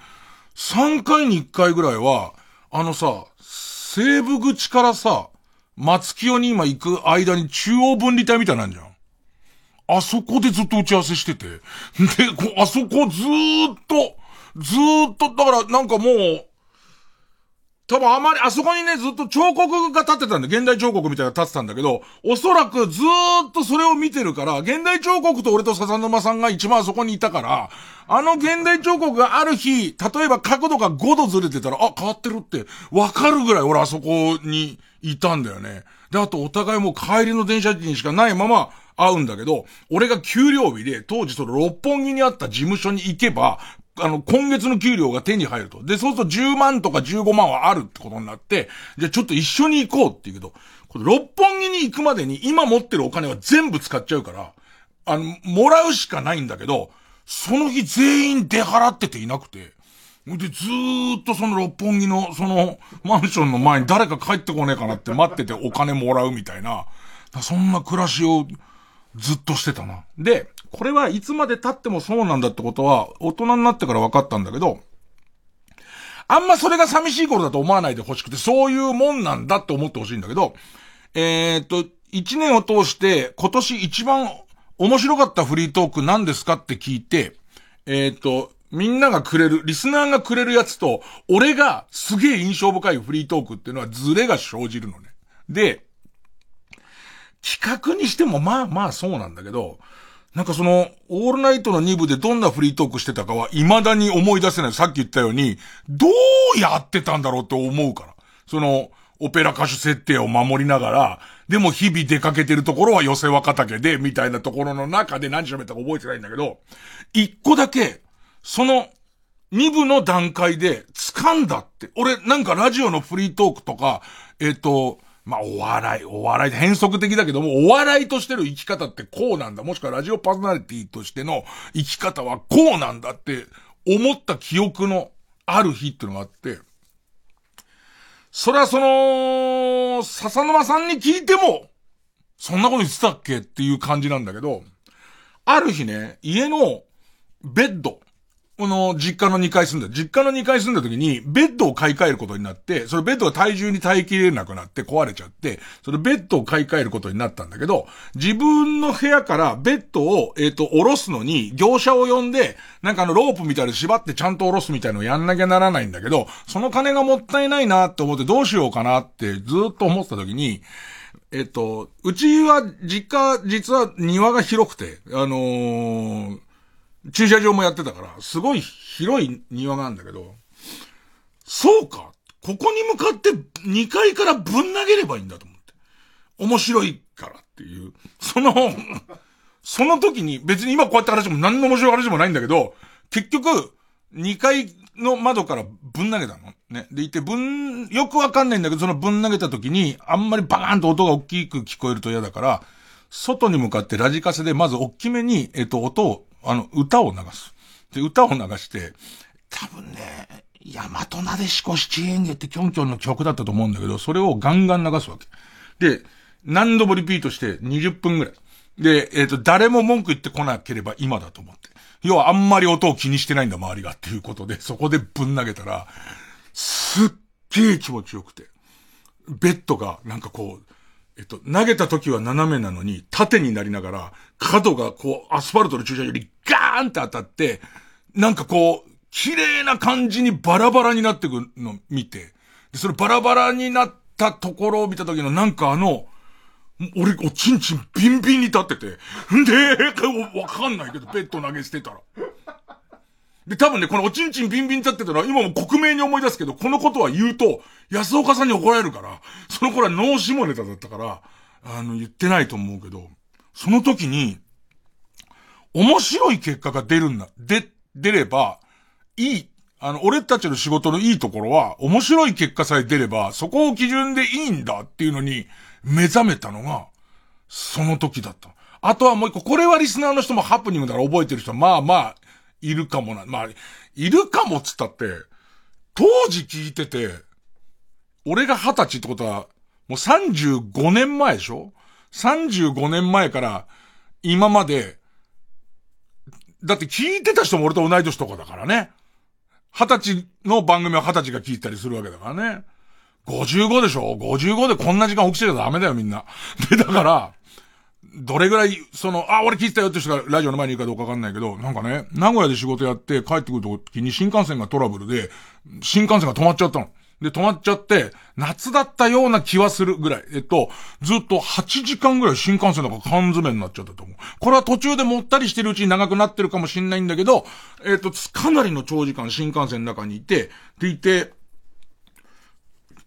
3回に1回ぐらいは、あのさ、西部口からさ、松清に今行く間に中央分離帯みたいなんじゃん。あそこでずっと打ち合わせしてて。で、あそこずーっと、ずーっと、だからなんかもう、多分あまり、あそこにね、ずっと彫刻が立ってたんで、現代彫刻みたいな立ってたんだけど、おそらくずーっとそれを見てるから、現代彫刻と俺と笹沼さんが一番あそこにいたから、あの現代彫刻がある日、例えば角度が5度ずれてたら、あ、変わってるって、わかるぐらい俺あそこにいたんだよね。で、あとお互いもう帰りの電車にしかないまま会うんだけど、俺が給料日で、当時その六本木にあった事務所に行けば、あの、今月の給料が手に入ると。で、そうすると10万とか15万はあるってことになって、じゃあちょっと一緒に行こうって言うけど、これ六本木に行くまでに今持ってるお金は全部使っちゃうから、あの、もらうしかないんだけど、その日全員出払ってていなくて、で、ずーっとその六本木の、その、マンションの前に誰か帰ってこねえかなって待っててお金もらうみたいな、そんな暮らしをずっとしてたな。で、これはいつまで経ってもそうなんだってことは、大人になってから分かったんだけど、あんまそれが寂しい頃だと思わないでほしくて、そういうもんなんだって思ってほしいんだけど、え、っと、一年を通して今年一番面白かったフリートーク何ですかって聞いて、え、っと、みんながくれる、リスナーがくれるやつと、俺がすげえ印象深いフリートークっていうのはズレが生じるのね。で、企画にしてもまあまあそうなんだけど、なんかその、オールナイトの2部でどんなフリートークしてたかは未だに思い出せない。さっき言ったように、どうやってたんだろうって思うから。その、オペラ歌手設定を守りながら、でも日々出かけてるところは寄せ若竹で、みたいなところの中で何喋ったか覚えてないんだけど、一個だけ、その、2部の段階で掴んだって。俺、なんかラジオのフリートークとか、えっ、ー、と、まあ、お笑い、お笑い、変則的だけども、お笑いとしての生き方ってこうなんだ。もしくはラジオパーソナリティとしての生き方はこうなんだって思った記憶のある日っていうのがあって、それはその、笹沼さんに聞いても、そんなこと言ってたっけっていう感じなんだけど、ある日ね、家のベッド、この実家の2階住んだ、実家の2階住んだ時に、ベッドを買い替えることになって、そのベッドが体重に耐えきれなくなって壊れちゃって、そのベッドを買い替えることになったんだけど、自分の部屋からベッドを、えっ、ー、と、下ろすのに、業者を呼んで、なんかあの、ロープみたいで縛ってちゃんと下ろすみたいのをやんなきゃならないんだけど、その金がもったいないなって思ってどうしようかなってずっと思った時に、えっと、うちは実家、実は庭が広くて、あのー駐車場もやってたから、すごい広い庭があるんだけど、そうか。ここに向かって2階からぶん投げればいいんだと思って。面白いからっていう。その その時に別に今こうやって話も何の面白い話もないんだけど、結局、2階の窓からぶん投げたの。ね。でいて、ぶん、よくわかんないんだけど、そのぶん投げた時に、あんまりバーンと音が大きく聞こえると嫌だから、外に向かってラジカセでまず大きめに、えっと、音をあの、歌を流す。で、歌を流して、多分ね、大和なでしこ七演芸ってキョンキョンの曲だったと思うんだけど、それをガンガン流すわけ。で、何度もリピートして20分ぐらい。で、えっ、ー、と、誰も文句言ってこなければ今だと思って。要はあんまり音を気にしてないんだ、周りがっていうことで、そこでぶん投げたら、すっげえ気持ちよくて。ベッドがなんかこう、えっと、投げた時は斜めなのに、縦になりながら、角がこう、アスファルトの駐車場よりガーンって当たって、なんかこう、綺麗な感じにバラバラになってくるのを見て、で、それバラバラになったところを見た時のなんかあの、俺、おちんちんビンビンに立ってて、んで、わかんないけど、ペット投げ捨てたら。で、多分ね、このおちんちんビンビン立ってたのは、今も克明に思い出すけど、このことは言うと、安岡さんに怒られるから、その頃は脳死もネタだったから、あの、言ってないと思うけど、その時に、面白い結果が出るんだ。で、出れば、いい。あの、俺たちの仕事のいいところは、面白い結果さえ出れば、そこを基準でいいんだっていうのに、目覚めたのが、その時だった。あとはもう一個、これはリスナーの人もハプニングだから覚えてる人、まあまあ、いるかもな。まあ、いるかもっつったって、当時聞いてて、俺が二十歳ってことは、もう35年前でしょ ?35 年前から今まで、だって聞いてた人も俺と同い年とかだからね。二十歳の番組は二十歳が聞いたりするわけだからね。55でしょ ?55 でこんな時間起きてちゃダメだよみんな。で、だから、どれぐらい、その、あ、俺聞いてたよって人がラジオの前にいるかどうかわかんないけど、なんかね、名古屋で仕事やって帰ってくる時に新幹線がトラブルで、新幹線が止まっちゃったの。で、止まっちゃって、夏だったような気はするぐらい。えっと、ずっと8時間ぐらい新幹線なんか缶詰になっちゃったと思う。これは途中でもったりしてるうちに長くなってるかもしんないんだけど、えっと、かなりの長時間新幹線の中にいて、でいて、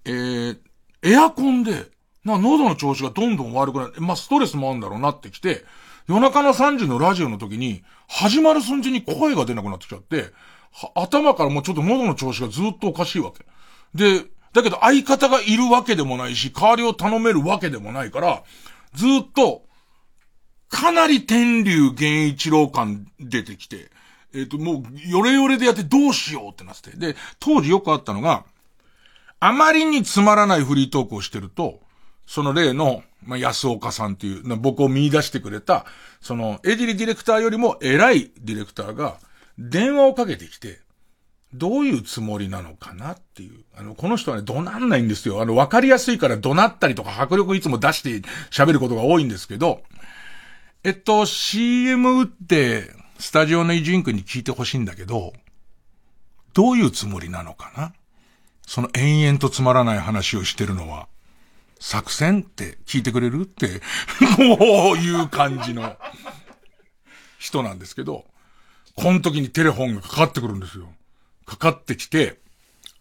えー、エアコンで、な、喉の調子がどんどん悪くなる。まあ、ストレスもあるんだろうなってきて、夜中の3時のラジオの時に、始まる寸前に声が出なくなってきちゃって、頭からもうちょっと喉の調子がずっとおかしいわけ。で、だけど相方がいるわけでもないし、代わりを頼めるわけでもないから、ずっと、かなり天竜源一郎感出てきて、えっ、ー、と、もう、よれよれでやってどうしようってなってて。で、当時よくあったのが、あまりにつまらないフリートークをしてると、その例の、まあ、安岡さんっていう、僕を見出してくれた、その、エジリディレクターよりも偉いディレクターが、電話をかけてきて、どういうつもりなのかなっていう。あの、この人はね、怒鳴んないんですよ。あの、わかりやすいから怒鳴ったりとか迫力いつも出して喋ることが多いんですけど、えっと、CM 打って、スタジオのイジンクに聞いてほしいんだけど、どういうつもりなのかな？その延々とつまらない話をしてるのは、作戦って聞いてくれるって、こういう感じの人なんですけど、この時にテレフォンがかかってくるんですよ。かかってきて、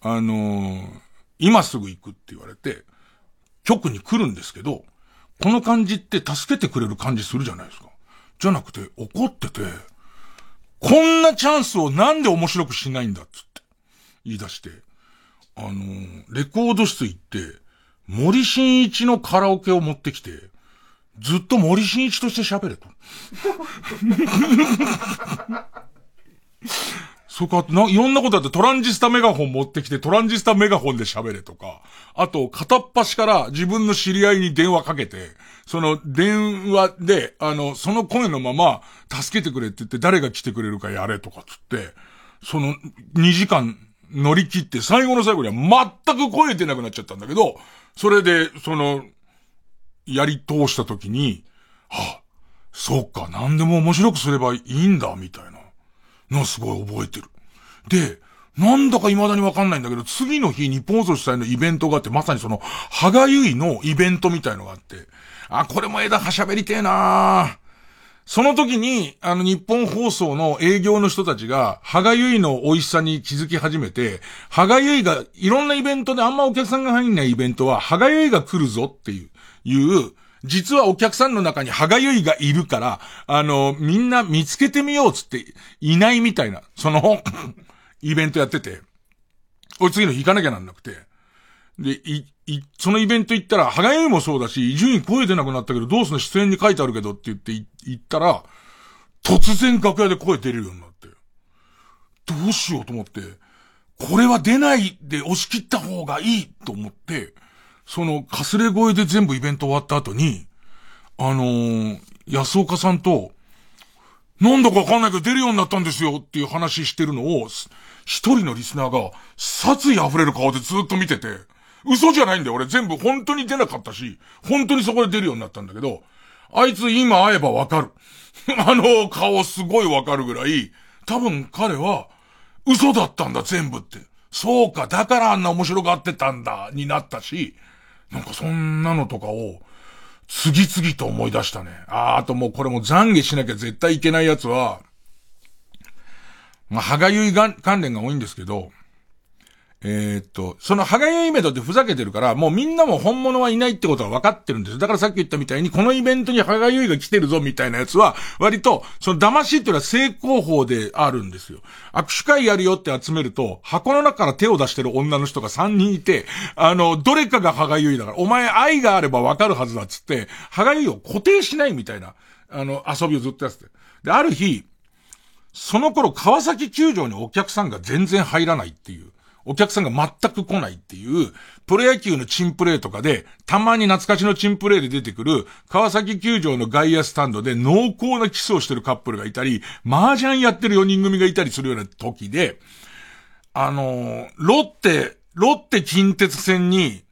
あのー、今すぐ行くって言われて、局に来るんですけど、この感じって助けてくれる感じするじゃないですか。じゃなくて、怒ってて、こんなチャンスをなんで面白くしないんだっつって言い出して、あのー、レコード室行って、森進一のカラオケを持ってきて、ずっと森進一として喋れと。そこか、な、いろんなことあってトランジスタメガホン持ってきてトランジスタメガホンで喋れとか、あと、片っ端から自分の知り合いに電話かけて、その電話で、あの、その声のまま、助けてくれって言って誰が来てくれるかやれとかつって、その2時間乗り切って最後の最後には全く声出なくなっちゃったんだけど、それで、その、やり通した時に、はあ、そうか、何でも面白くすればいいんだ、みたいな。のすごい覚えてる。で、なんだか未だにわかんないんだけど、次の日、日本放送主催のイベントがあって、まさにその、はがゆいのイベントみたいのがあって、あ、これも枝はしゃべりてえなその時に、あの、日本放送の営業の人たちが、はがゆいの美味しさに気づき始めて、はがゆいが、いろんなイベントであんまお客さんが入んないイベントは、はがゆいが来るぞっていう、いう、実はお客さんの中に歯がゆいがいるから、あの、みんな見つけてみようつって、いないみたいな、その イベントやってて、俺次の日行かなきゃなんなくて、で、い、い、そのイベント行ったら、歯がゆいもそうだし、伊集院声出なくなったけど、どうすんの？出演に書いてあるけどって言って行ったら、突然楽屋で声出れるようになって、どうしようと思って、これは出ないで押し切った方がいいと思って、その、かすれ声で全部イベント終わった後に、あのー、安岡さんと、なんだかわかんないけど出るようになったんですよっていう話してるのを、一人のリスナーが殺意溢れる顔でずっと見てて、嘘じゃないんだよ。俺全部本当に出なかったし、本当にそこで出るようになったんだけど、あいつ今会えばわかる。あの顔すごいわかるぐらい、多分彼は嘘だったんだ全部って。そうか、だからあんな面白がってたんだ、になったし、なんかそんなのとかを、次々と思い出したね。ああ、あともうこれも懺悔しなきゃ絶対いけないやつは、まあ、歯がゆい関連が多いんですけど、えー、っと、そのハガユイベントってふざけてるから、もうみんなも本物はいないってことは分かってるんです。だからさっき言ったみたいに、このイベントにハガユイが来てるぞみたいなやつは、割と、その騙しっていうのは成功法であるんですよ。握手会やるよって集めると、箱の中から手を出してる女の人が3人いて、あの、どれかがハガユイだから、お前愛があれば分かるはずだっつって、ハガユイを固定しないみたいな。あの、遊びをずっとやってて。で、ある日、その頃川崎球場にお客さんが全然入らないっていう。お客さんが全く来ないっていう、プロ野球のチンプレーとかで、たまに懐かしのチンプレーで出てくる、川崎球場の外野スタンドで濃厚なキスをしてるカップルがいたり、麻雀やってる4人組がいたりするような時で、あの、ロッテ、ロッテ近鉄戦に、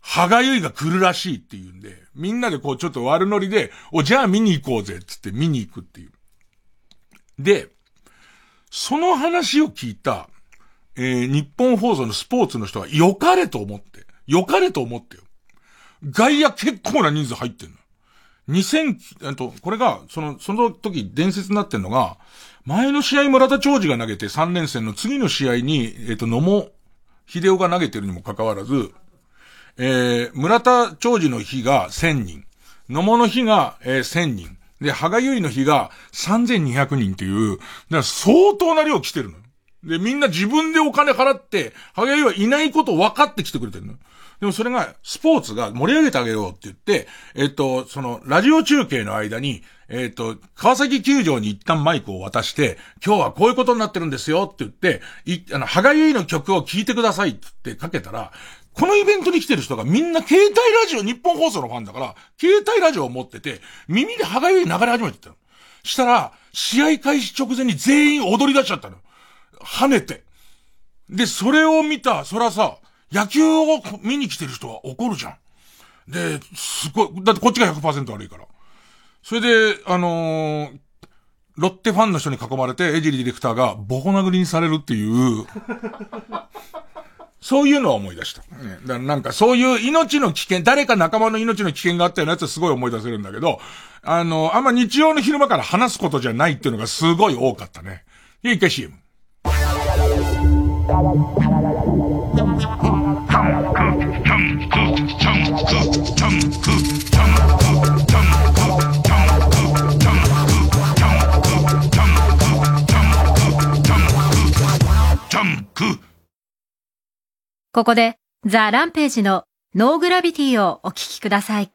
歯がゆいが来るらしいっていうんで、みんなでこうちょっと悪ノリで、お、じゃあ見に行こうぜっ、つって見に行くっていう。で、その話を聞いた、えー、日本放送のスポーツの人は良かれと思って、良かれと思ってよ。外野結構な人数入ってんの。2000、えっと、これが、その、その時伝説になってんのが、前の試合村田長治が投げて3連戦の次の試合に、えっと、野茂秀夫が投げてるにもかかわらず、えー、村田長治の日が1000人、野茂の日が、えー、1000人、で、羽賀結衣の日が3200人っていう、だから相当な量来てるの。で、みんな自分でお金払って、羽賀結衣はいないことを分かって来てくれてるの。でもそれが、スポーツが盛り上げてあげようって言って、えっと、その、ラジオ中継の間に、えっと、川崎球場に一旦マイクを渡して、今日はこういうことになってるんですよって言って、い、あの、羽賀結衣の曲を聴いてくださいって言ってかけたら、このイベントに来てる人がみんな携帯ラジオ、日本放送のファンだから、携帯ラジオを持ってて、耳で歯がゆい流れ始めてたの。したら、試合開始直前に全員踊り出しちゃったの。跳ねて。で、それを見た、そらさ、野球を見に来てる人は怒るじゃん。で、すごい、だってこっちが100%悪いから。それで、あのー、ロッテファンの人に囲まれて、エジリディレクターがボコ殴りにされるっていう そういうのは思い出した。ね、だなんかそういう命の危険、誰か仲間の命の危険があったようなやつはすごい思い出せるんだけど、あの、あんま日曜の昼間から話すことじゃないっていうのがすごい多かったね。で、一回 CM。ここでザ・ランページのノーグラビティをお聴きください。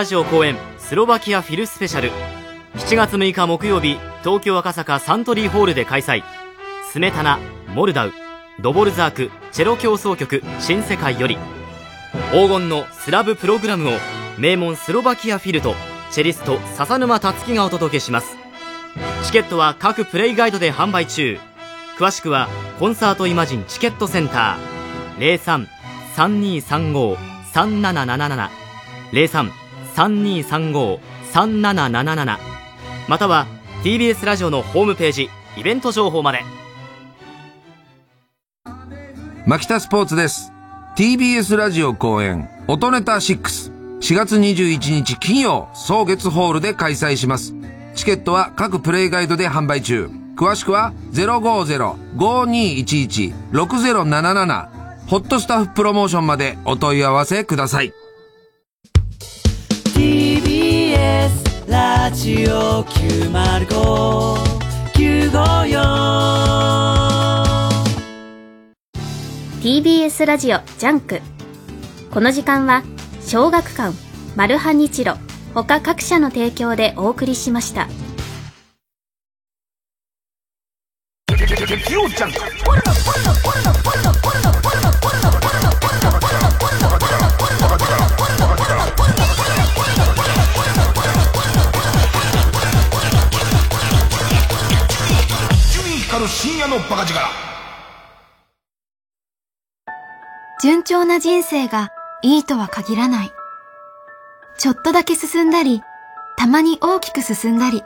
ラジオ公演スロバキアフィルスペシャル。7月6日木曜日東京赤坂サントリーホールで開催。スメタナモルダウ。ドボルザークチェロ協奏曲新世界より。黄金のスラブプログラムを名門スロバキアフィルとチェリスト笹沼達樹がお届けします。チケットは各プレイガイドで販売中。詳しくはコンサートイマジンチケットセンター。03-3235-3777 3235-3777または TBS ラジオのホームページイベント情報まで牧田スポーツです TBS ラジオ公演音ネタ64 4月21日金曜、総月ホールで開催します。チケットは各プレイガイドで販売中。詳しくは050-5211-6077ホットスタッフプロモーションまでお問い合わせください。S. ラジオ905954 TBS ラジオジャンクこの時間は小学館マルハニチロ他各社の提供でお送りしました夜のバカ力順調な人生がいいとは限らない。ちょっとだけ進んだり、たまに大きく進んだり、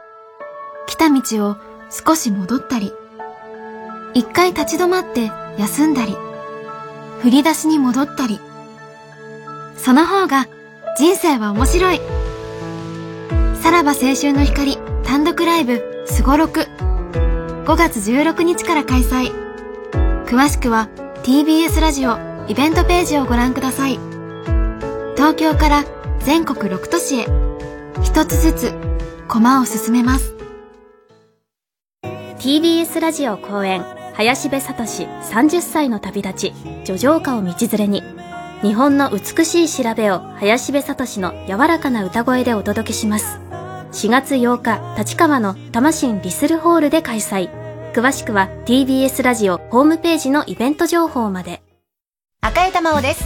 来た道を少し戻ったり、一回立ち止まって休んだり、振り出しに戻ったり。その方が人生は面白い。さらば青春の光単独ライブすごろく5月16日から開催。詳しくは TBS ラジオイベントページをご覧ください。東京から全国6都市へ一つずつ駒を進めます。TBS ラジオ公演林部聡30歳の旅立ち叙情歌を道連れに日本の美しい調べを林部聡の柔らかな歌声でお届けします4月8日立川の魂リスルホールで開催。詳しくは TBS ラジオホームページのイベント情報まで。赤江玉緒です。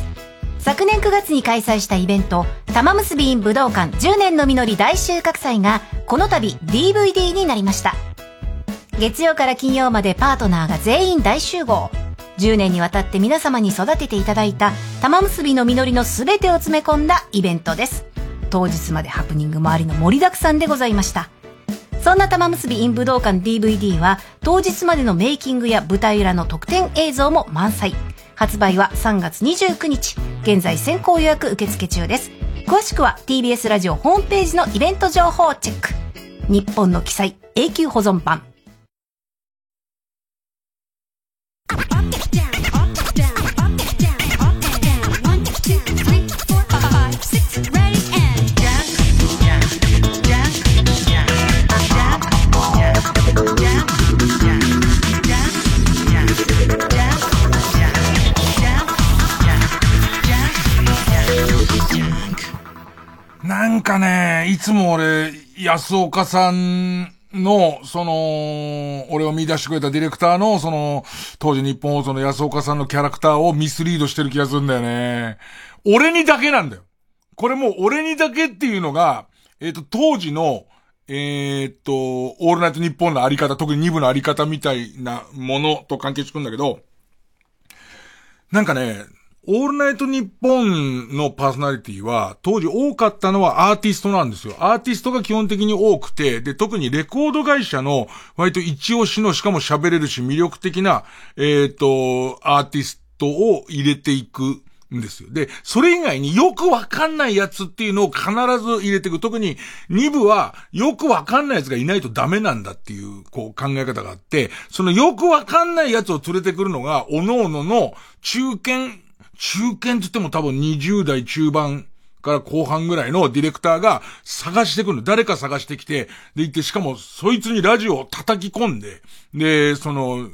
昨年9月に開催したイベント玉結び in 武道館10年の実り大収穫祭がこの度 DVD になりました。月曜から金曜までパートナーが全員大集合。10年にわたって皆様に育てていただいた玉結びの実りの全てを詰め込んだイベントです。当日までハプニングもありの盛りだくさんでございました。そんな玉結び in 武道館 DVD は当日までのメイキングや舞台裏の特典映像も満載。発売は3月29日。現在先行予約受付中です。詳しくは TBS ラジオホームページのイベント情報をチェック。日本の記載永久保存版。なんかね、いつも俺、安岡さんの、その、俺を見出してくれたディレクターの、その、当時日本放送の安岡さんのキャラクターをミスリードしてる気がするんだよね。俺にだけなんだよ。これもう俺にだけっていうのが、えっ、と、当時の、えっ、と、オールナイト日本のあり方、特に2部のあり方みたいなものと関係してくんだけど、なんかね、オールナイトニッポンのパーソナリティは、当時多かったのはアーティストなんですよ。アーティストが基本的に多くて、で、特にレコード会社の、割と一押しの、しかも喋れるし魅力的な、えっ、と、アーティストを入れていくんですよ。で、それ以外によくわかんないやつっていうのを必ず入れていく。特に2部はよくわかんないやつがいないとダメなんだっていう、こう考え方があって、そのよくわかんないやつを連れてくるのが、各々の中堅、中堅って言っても多分20代中盤から後半ぐらいのディレクターが探してくるの。誰か探してきて、で行って、しかもそいつにラジオを叩き込んで、で、その、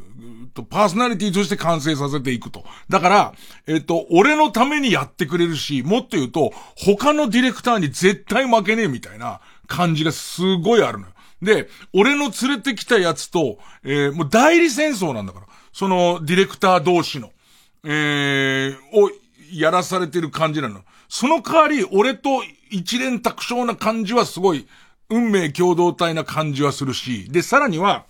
パーソナリティとして完成させていくと。だから、えっと、俺のためにやってくれるし、もっと言うと、他のディレクターに絶対負けねえみたいな感じがすごいあるのよ。で、俺の連れてきたやつと、えー、もう代理戦争なんだから。その、ディレクター同士の。えー、をやらされてる感じなの。その代わり、俺と一連卓勝な感じはすごい、運命共同体な感じはするし、で、さらには、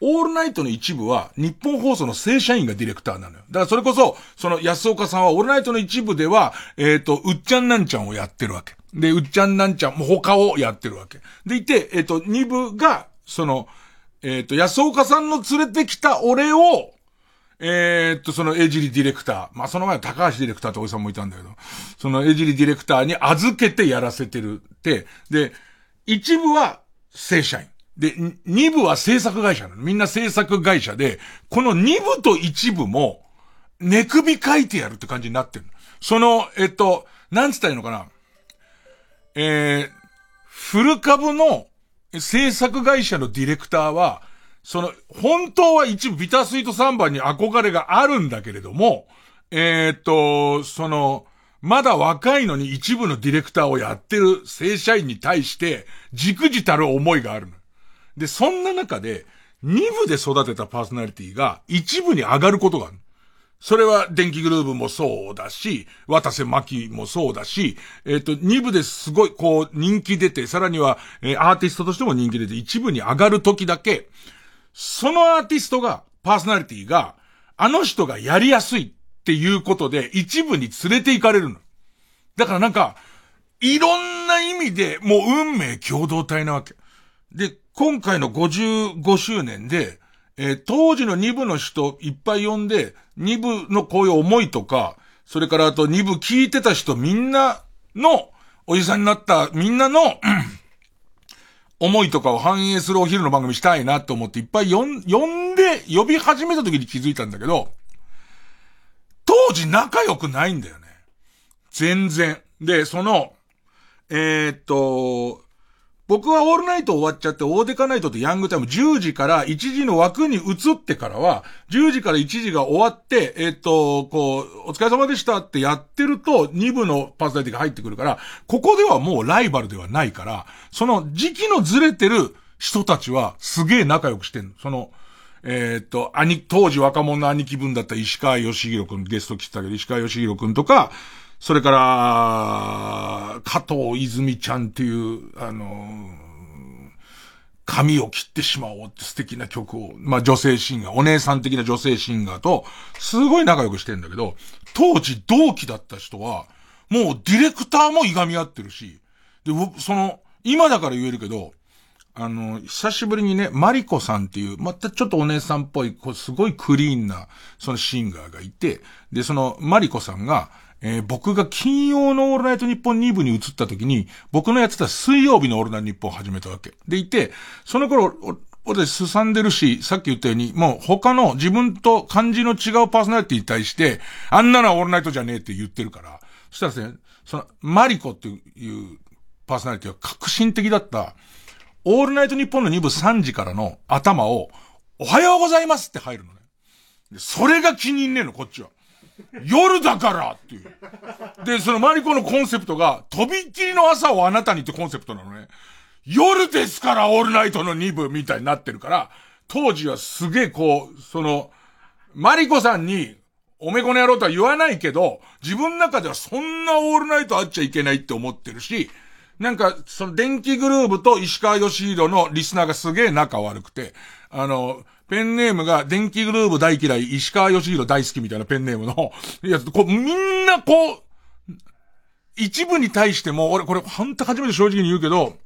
オールナイトの一部は、日本放送の正社員がディレクターなのよ。だからそれこそ、その安岡さんは、オールナイトの一部では、えっ、ー、と、うっちゃんなんちゃんをやってるわけ。で、うっちゃんなんちゃんも他をやってるわけ。でいて、えっ、ー、と、二部が、その、えっ、ー、と、安岡さんの連れてきた俺を、えー、っと、そのエジリディレクター。まあ、その前は高橋ディレクターっておじさんもいたんだけど、そのエジリディレクターに預けてやらせてるって、で、一部は正社員。で、2部は制作会社なの。みんな制作会社で、この2部と1部も、寝首書いてやるって感じになってる。その、えっと、なんつったらいいのかな。えー、フル株の制作会社のディレクターは、その、本当は一部ビタスイート3番に憧れがあるんだけれども、えー、っと、その、まだ若いのに一部のディレクターをやってる正社員に対して、じくじたる思いがあるの。で、そんな中で、二部で育てたパーソナリティが一部に上がることがある。それは電気グルーヴもそうだし、渡瀬巻もそうだし、えっ、ー、と、二部ですごい、こう、人気出て、さらには、えー、アーティストとしても人気出て、一部に上がる時だけ、そのアーティストが、パーソナリティが、あの人がやりやすいっていうことで、一部に連れて行かれるの。だからなんか、いろんな意味で、もう運命共同体なわけ。で、今回の55周年で、えー、当時の2部の人いっぱい呼んで、2部のこういう思いとか、それからあと2部聞いてた人みんなの、おじさんになったみんなの、思いとかを反映するお昼の番組したいなと思っていっぱい呼んで、呼び始めた時に気づいたんだけど、当時仲良くないんだよね。全然。で、その、えー、っと、僕はオールナイト終わっちゃって、オーデカナイトとヤングタイム10時から1時の枠に移ってからは、10時から1時が終わって、えっと、こう、お疲れ様でしたってやってると、2部のパーソナリティが入ってくるから、ここではもうライバルではないから、その時期のずれてる人たちはすげえ仲良くしてんの。その、えっと、兄、当時若者の兄貴分だった石川義弘くん、ゲスト来てたけど、石川義弘くんとか、それから、加藤泉ちゃんっていう、あの髪を切ってしまおうって素敵な曲を、まあ女性シンガー、お姉さん的な女性シンガーと、すごい仲良くしてんだけど、当時同期だった人は、もうディレクターもいがみ合ってるし、で、その、今だから言えるけど、あの、久しぶりにね、マリコさんっていう、またちょっとお姉さんっぽい、こうすごいクリーンな、そのシンガーがいて、で、その、マリコさんが、えー、僕が金曜のオールナイトニッポン2部に移った時に、僕のやってた水曜日のオールナイトニッポンを始めたわけ。でいて、その頃、俺すさんでるし、さっき言ったように、もう他の自分と感じの違うパーソナリティに対して、あんなのはオールナイトじゃねえって言ってるから、そしたらですね、その、マリコっていうパーソナリティは革新的だった、オールナイトニッポンの2部3時からの頭を、おはようございますって入るのね。それが気に入んねえの、こっちは。夜だからっていう。で、そのマリコのコンセプトが、とびっきりの朝をあなたにってコンセプトなのね。夜ですからオールナイトの2部みたいになってるから、当時はすげえこう、その、マリコさんに、おめこの野郎とは言わないけど、自分の中ではそんなオールナイトあっちゃいけないって思ってるし、なんか、その電気グルーブと石川義弘のリスナーがすげえ仲悪くて、あの、ペンネームが電気グルーブ大嫌い、石川義弘大好きみたいなペンネームの やつ、こう、みんなこう、一部に対しても、俺これ本当初めて正直に言うけど、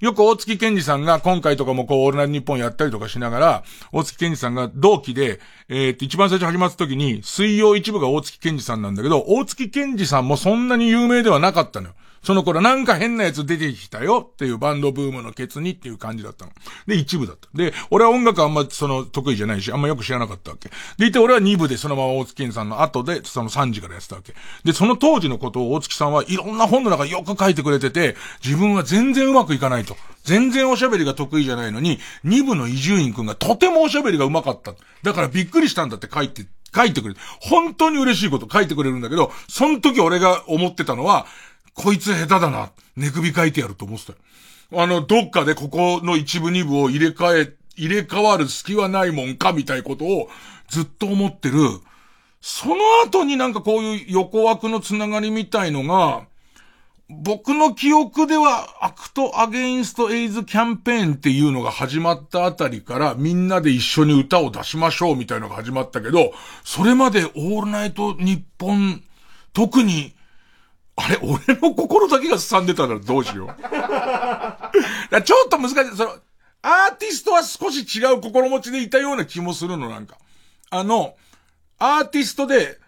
よく大月健二さんが今回とかもこう、オールナイト日本やったりとかしながら、大月健二さんが同期で、え、っと、一番最初始まった時に、水曜一部が大月健二さんなんだけど、大月健二さんもそんなに有名ではなかったのよ。その頃なんか変なやつ出てきたよっていうバンドブームのケツにっていう感じだったの。で、一部だった。で、俺は音楽あんまその得意じゃないし、あんまよく知らなかったわけ。でいて俺は二部でそのまま大月さんの後で、その3時からやってたわけ。で、その当時のことを大月さんはいろんな本の中よく書いてくれてて、自分は全然うまくいかないと。全然おしゃべりが得意じゃないのに、二部の伊集院くんがとてもおしゃべりがうまかった。だからびっくりしたんだって書いて、書いてくれる。本当に嬉しいこと書いてくれるんだけど、その時俺が思ってたのは、こいつ下手だな。寝首書いてやると思ってた。あの、どっかでここの一部二部を入れ替え、入れ替わる隙はないもんか、みたいことをずっと思ってる。その後になんかこういう横枠のつながりみたいのが、僕の記憶では Act Against AIDS キャンペーンっていうのが始まったあたりからみんなで一緒に歌を出しましょうみたいのが始まったけど、それまでオールナイトニッポン、特にあれ、俺の心だけがすさんでたらどうしよう。ちょっと難しい。その、アーティストは少し違う心持ちでいたような気もするの、なんか。あの、アーティストで、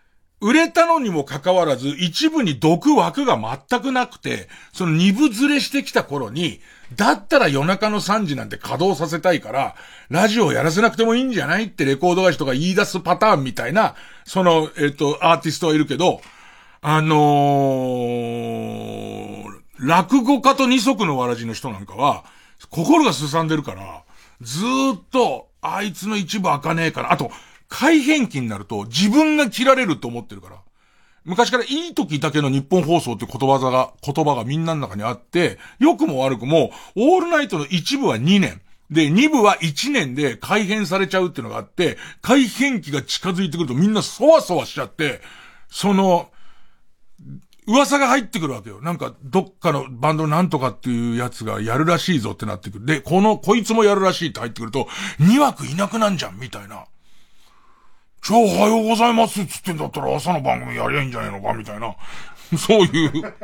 売れたのにもかかわらず、一部に毒枠が全くなくて、その二部ずれしてきた頃に、だったら夜中の3時なんて稼働させたいから、ラジオやらせなくてもいいんじゃないってレコード会社とか言い出すパターンみたいな、その、えっ、と、アーティストはいるけど、あのー、落語家と二足のわらじの人なんかは、心がすさんでるから、ずーっと、あいつの一部開かねえから、あと、改変期になると自分が切られると思ってるから。昔からいい時だけの日本放送って言葉が、言葉がみんなの中にあって、良くも悪くも、オールナイトの一部は2年。で、2部は1年で改変されちゃうっていうのがあって、改変期が近づいてくるとみんなそわそわしちゃって、その、噂が入ってくるわけよ。なんか、どっかのバンドなんとかっていうやつがやるらしいぞってなってくる。で、この、こいつもやるらしいって入ってくると、2枠いなくなんじゃん、みたいな。じゃあおはようございますっつってんだったら朝の番組やりゃいいんじゃないのかみたいな。そういう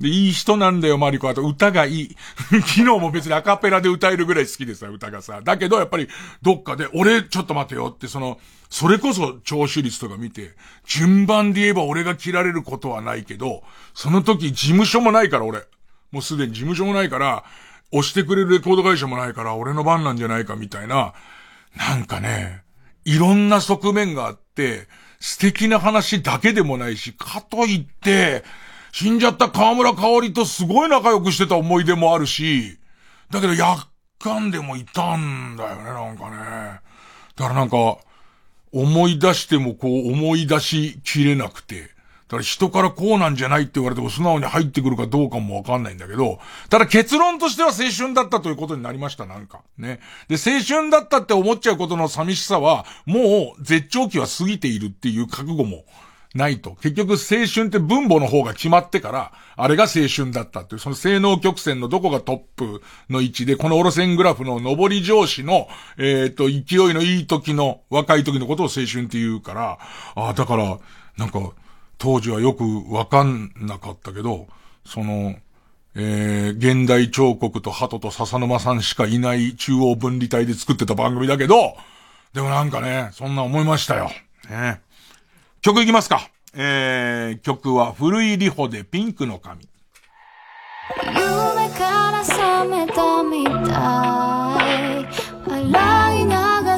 で、いい人なんだよ、マリコ。あと歌がいい。昨日も別にアカペラで歌えるぐらい好きでさ、歌がさ。だけどやっぱりどっかで、俺ちょっと待てよって、その、それこそ聴取率とか見て、順番で言えば俺が切られることはないけど、その時事務所もないから俺。もうすでに事務所もないから、押してくれるレコード会社もないから、俺の番なんじゃないかみたいな、なんかね、いろんな側面があって、素敵な話だけでもないし、かといって、死んじゃった河村香織とすごい仲良くしてた思い出もあるし、だけど、やっかんでもいたんだよね、なんかね。だからなんか、思い出してもこう思い出しきれなくて、だから人からこうなんじゃないって言われても素直に入ってくるかどうかもわかんないんだけど、ただ結論としては青春だったということになりました、なんか。ね。で、青春だったって思っちゃうことの寂しさは、もう絶頂期は過ぎているっていう覚悟もないと。結局青春って分母の方が決まってから、あれが青春だったっていう、その性能曲線のどこがトップの位置で、このオロセングラフの上り上司の、えっ、ー、と、勢いのいい時の、若い時のことを青春って言うから、ああ、だから、なんか、当時はよくわかんなかったけど、その、えー、現代彫刻と鳩と笹沼さんしかいない中央分離帯で作ってた番組だけど、でもなんかね、そんな思いましたよ。ね。曲いきますか。えー、曲は古いリホでピンクの髪。夢から覚めたみたい洗い流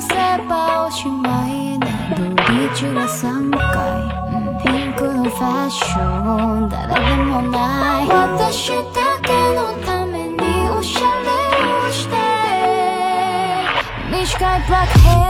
せばおしまいなブリッジは3回、ピンクのファッション誰でもない私だけのためにおしゃれをして短いブラックヘア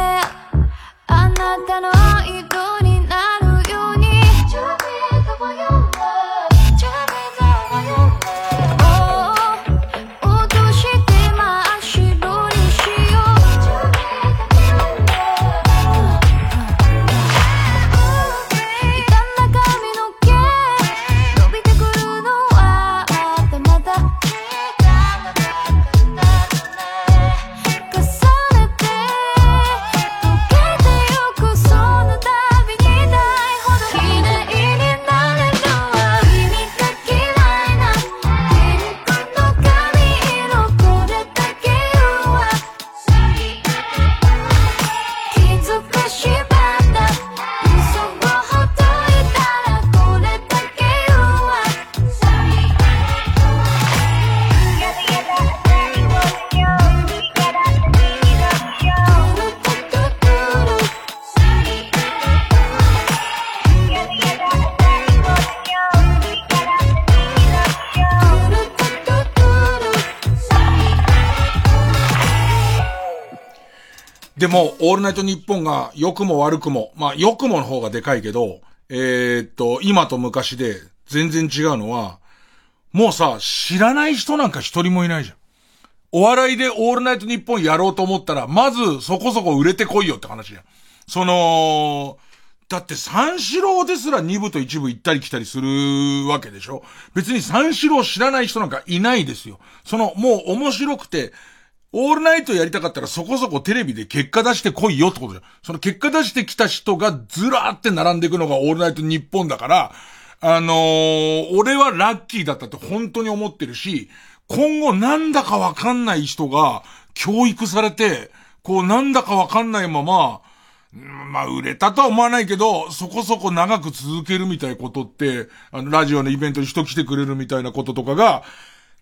もう、オールナイトニッポンが良くも悪くも、まあ良くもの方がでかいけど、えー、っと、今と昔で全然違うのは、もうさ、知らない人なんか一人もいないじゃん。お笑いでオールナイトニッポンやろうと思ったら、まずそこそこ売れてこいよって話じゃん。その、だって三四郎ですら二部と一部行ったり来たりするわけでしょ別に三四郎知らない人なんかいないですよ。その、もう面白くて、オールナイトやりたかったらそこそこテレビで結果出してこいよってことじゃん。その結果出してきた人がずらーって並んでいくのがオールナイト日本だから、あのー、俺はラッキーだったって本当に思ってるし、今後なんだかわかんない人が教育されて、こうなんだかわかんないまま、まあ、売れたとは思わないけど、そこそこ長く続けるみたいなことって、あの、ラジオのイベントに人来てくれるみたいなこととかが、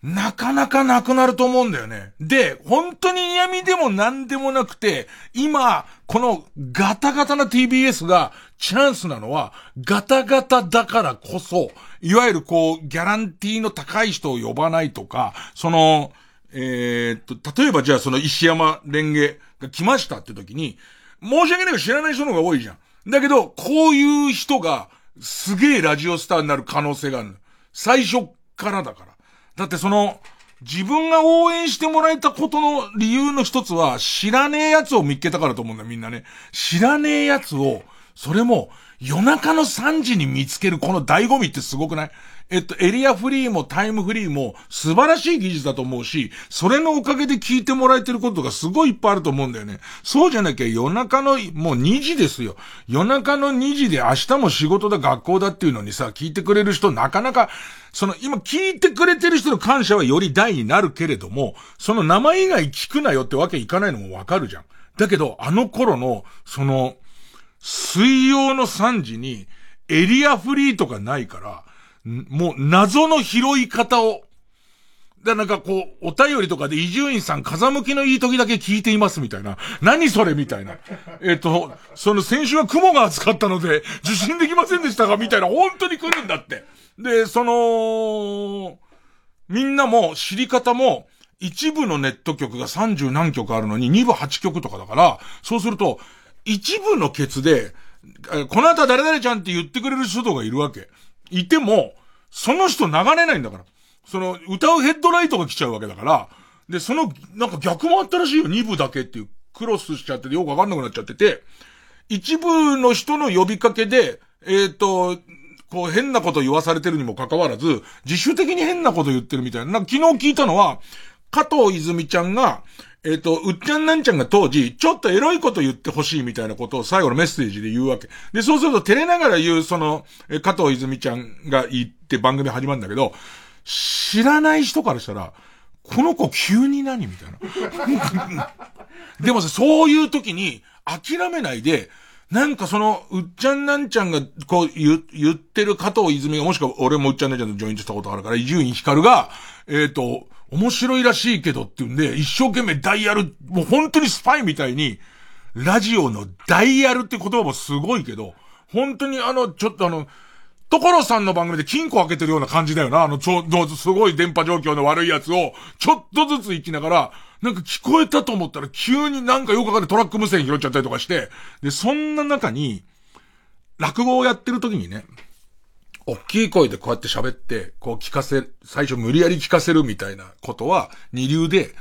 なかなかなくなると思うんだよね。で、本当に嫌味でも何でもなくて、今、このガタガタな TBS がチャンスなのは、ガタガタだからこそ、いわゆるこう、ギャランティーの高い人を呼ばないとか、その、えー、っと、例えばじゃあその石山レンゲが来ましたって時に、申し訳ないけど知らない人の方が多いじゃん。だけど、こういう人が、すげえラジオスターになる可能性がある。最初からだから。だってその、自分が応援してもらえたことの理由の一つは、知らねえ奴を見っけたからと思うんだよ、みんなね。知らねえ奴を、それも、夜中の3時に見つけるこの醍醐味ってすごくない？えっと、エリアフリーもタイムフリーも素晴らしい技術だと思うし、それのおかげで聞いてもらえてることがすごいいっぱいあると思うんだよね。そうじゃなきゃ夜中の、もう2時ですよ。夜中の2時で明日も仕事だ学校だっていうのにさ、聞いてくれる人なかなか、その今聞いてくれてる人の感謝はより大になるけれども、その名前以外聞くなよってわけいかないのもわかるじゃん。だけど、あの頃の、その、水曜の3時にエリアフリーとかないから、もう謎の拾い方を、で、なんかこう、お便りとかで伊集院さん風向きのいい時だけ聞いていますみたいな。何それみたいな。えっ、と、その先週は雲が厚かったので受信できませんでしたがみたいな、本当に来るんだって。で、その、みんなも知り方も、一部のネット局が30何曲あるのに、2部8曲とかだから、そうすると、一部のケツで、この後誰々ちゃんって言ってくれる人がいるわけ。いても、その人流れないんだから。その、歌うヘッドライトが来ちゃうわけだから、で、その、なんか逆もあったらしいよ。2部だけっていう、クロスしちゃっててよくわかんなくなっちゃってて、一部の人の呼びかけで、えっ、ー、と、こう変なこと言わされてるにもかかわらず、自主的に変なこと言ってるみたいな。なんか昨日聞いたのは、加藤泉ちゃんが、えっ、ー、と、うっちゃんなんちゃんが当時、ちょっとエロいこと言ってほしいみたいなことを最後のメッセージで言うわけ。で、そうすると照れながら言う、その、え加藤泉ちゃんが言って番組始まるんだけど、知らない人からしたら、この子急に何みたいな。でもさ、そういう時に諦めないで、なんかその、うっちゃんなんちゃんが、こう、言、言ってる加藤泉が、もしくは俺もうっちゃんなんちゃんとジョイントしたことあるから、伊集院光が、えっ、ー、と、面白いらしいけどって言うんで、一生懸命ダイヤル、もう本当にスパイみたいに、ラジオのダイヤルって言葉もすごいけど、本当にあの、ちょっとあの、所さんの番組で金庫開けてるような感じだよな。あの、ちょ、すごい電波状況の悪いやつを、ちょっとずつ行きながら、なんか聞こえたと思ったら急になんかよくわかんないトラック無線拾っちゃったりとかして、で、そんな中に、落語をやってる時にね、大きい声でこうやって喋って、こう聞かせ、最初無理やり聞かせるみたいなことは二流で、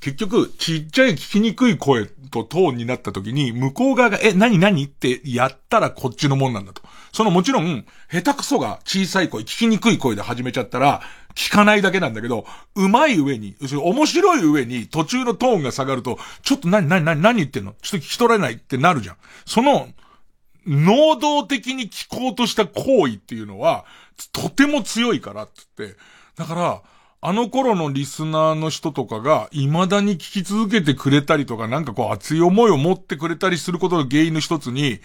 結局、ちっちゃい聞きにくい声とトーンになった時に、向こう側が、え、何何？ってやったらこっちのもんなんだと。そのもちろん、下手くそが小さい声、聞きにくい声で始めちゃったら、聞かないだけなんだけど、うまい上に、面白い上に途中のトーンが下がると、ちょっと何何何何言ってんの？ちょっと聞き取れないってなるじゃん。その、能動的に聞こうとした行為っていうのは、とても強いからって言って、だから、あの頃のリスナーの人とかが、未だに聞き続けてくれたりとか、なんかこう熱い思いを持ってくれたりすることの原因の一つに、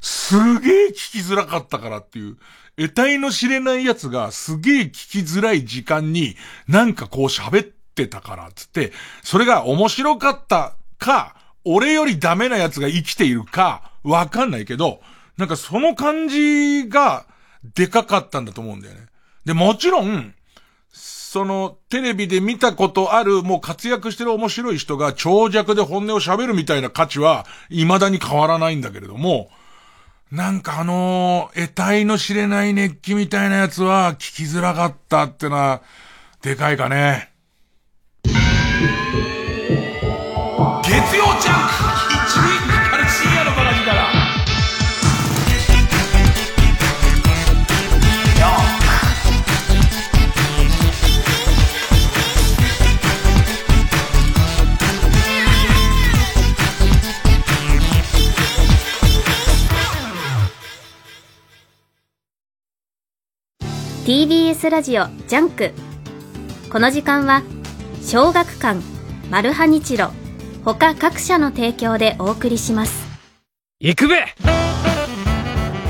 すげえ聞きづらかったからっていう、得体の知れない奴がすげえ聞きづらい時間に、なんかこう喋ってたからつって、それが面白かったか、俺よりダメな奴が生きているか、わかんないけど、なんかその感じが、でかかったんだと思うんだよね。で、もちろん、その、テレビで見たことある、もう活躍してる面白い人が長尺で本音を喋るみたいな価値は、未だに変わらないんだけれども、なんかあのー、得体の知れない熱気みたいなやつは聞きづらかったってのは、でかいかね。月曜ジャンク TBS ラジオジャンク。この時間は小学館マルハニチロ他各社の提供でお送りします。行くべ!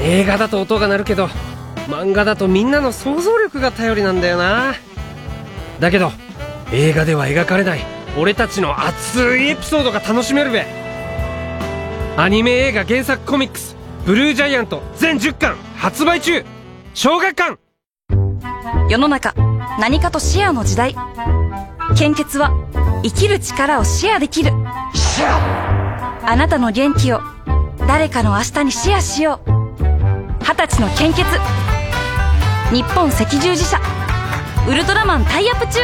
映画だと音が鳴るけど漫画だとみんなの想像力が頼りなんだよな。だけど映画では描かれない俺たちの熱いエピソードが楽しめるべ。アニメ映画原作コミックス「 BLUE GIANT」全10巻発売中!小学館!世の中何かとシェアの時代。献血は生きる力をシェアできる。あなたの元気を誰かの明日にシェアしよう。二十歳の献血。日本赤十字社。ウルトラマンタイアップ中。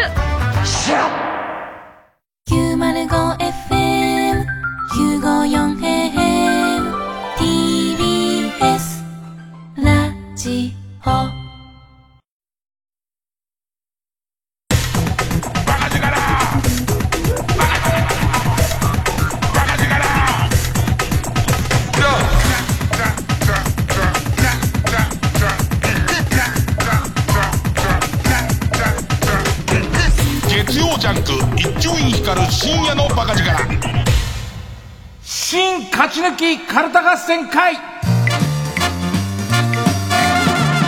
勝ち抜きカルタ合戦会。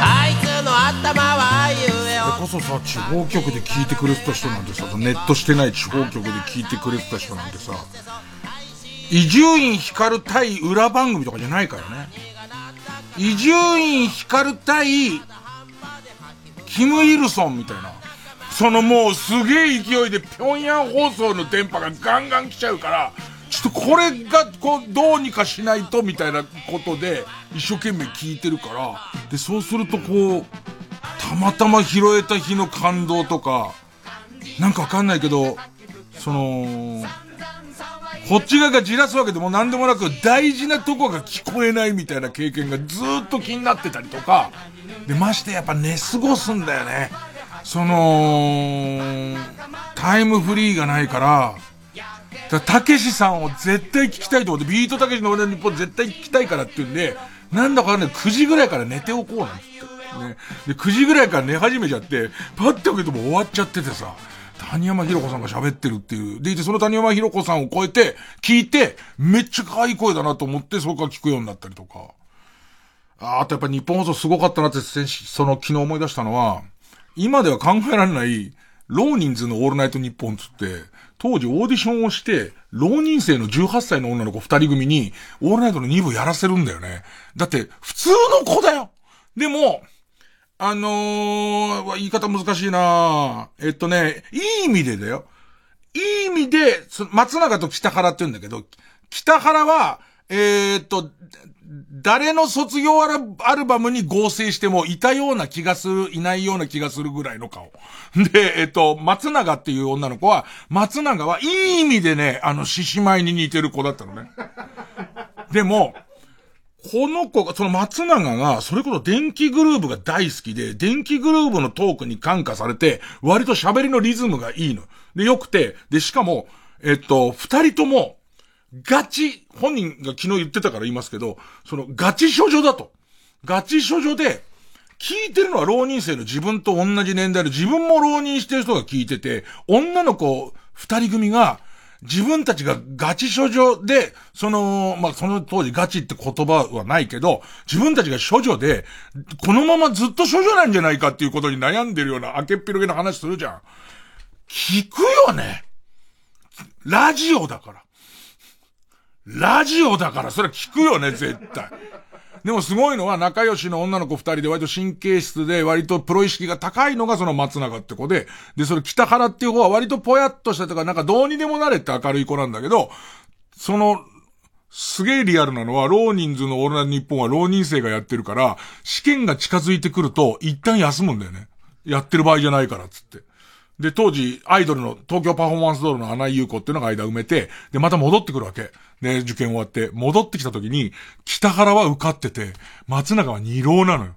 あいつの頭はあいうえそれこそさ地方局で聞いてくれてた人なんてさネットしてない地方局で聞いてくれてた人なんてさ伊集院光対裏番組とかじゃないからね。伊集院光対キム・イルソンみたいな。そのもうすげえ勢いで平壌放送の電波がガンガン来ちゃうから、これがこうどうにかしないとみたいなことで一生懸命聞いてるから、で、そうするとこう、たまたま拾えた日の感動とか、なんかわかんないけど、その、こっち側がじらすわけでも何でもなく大事なとこが聞こえないみたいな経験がずっと気になってたりとか、で、ましてやっぱ寝過ごすんだよね。その、タイムフリーがないから、たけしさんを絶対聞きたいと思って、ビートたけしの俺の日本絶対聞きたいからって言うんで、なんだかね、9時ぐらいから寝ておこうなんつって。ね。で、9時ぐらいから寝始めちゃって、パッて開けても終わっちゃっててさ、谷山ひろ子さんが喋ってるっていう。でいて、その谷山ひろ子さんを超えて、聞いて、めっちゃ可愛い声だなと思って、そこから聞くようになったりとか。ああとやっぱ日本放送すごかったなって、その昨日思い出したのは、今では考えられない、浪人図のオールナイトニッポンつって、当時オーディションをして、浪人生の18歳の女の子2人組に、オールナイトの2部やらせるんだよね。だって、普通の子だよでも、あのー、言い方難しいなえっとね、いい意味でだよ。いい意味で、松永と北原って言うんだけど、北原は、えー、っと、誰の卒業アルアルバムに合成してもいたような気がする、いないような気がするぐらいの顔。で、えっと、松永っていう女の子は、松永はいい意味でね、あの、獅子舞に似てる子だったのね。でも、この子が、その松永が、それこそ電気グルーヴが大好きで、電気グルーヴのトークに感化されて、割と喋りのリズムがいいの。で、良くて、で、しかも、えっと、二人とも、ガチ、本人が昨日言ってたから言いますけど、そのガチ処女だと。ガチ処女で、聞いてるのは浪人生の自分と同じ年代で自分も浪人してる人が聞いてて、女の子二人組が、自分たちがガチ処女で、その、まあ、その当時ガチって言葉はないけど、自分たちが処女で、このままずっと処女なんじゃないかっていうことに悩んでるような明けっぴろげな話するじゃん。聞くよね。ラジオだから。ラジオだから、それ聞くよね、絶対。でもすごいのは仲良しの女の子二人で割と神経質で割とプロ意識が高いのがその松永って子で、で、それ北原っていう方は割とぽやっとしたとかなんかどうにでもなれって明るい子なんだけど、その、すげえリアルなのは、浪人図のオールナイト日本は浪人生がやってるから、試験が近づいてくると一旦休むんだよね。やってる場合じゃないからつって。で、当時、アイドルの、東京パフォーマンスドールの穴井優子っていうのが間埋めて、で、また戻ってくるわけ。で、受験終わって、戻ってきた時に、北原は受かってて、松永は二浪なのよ。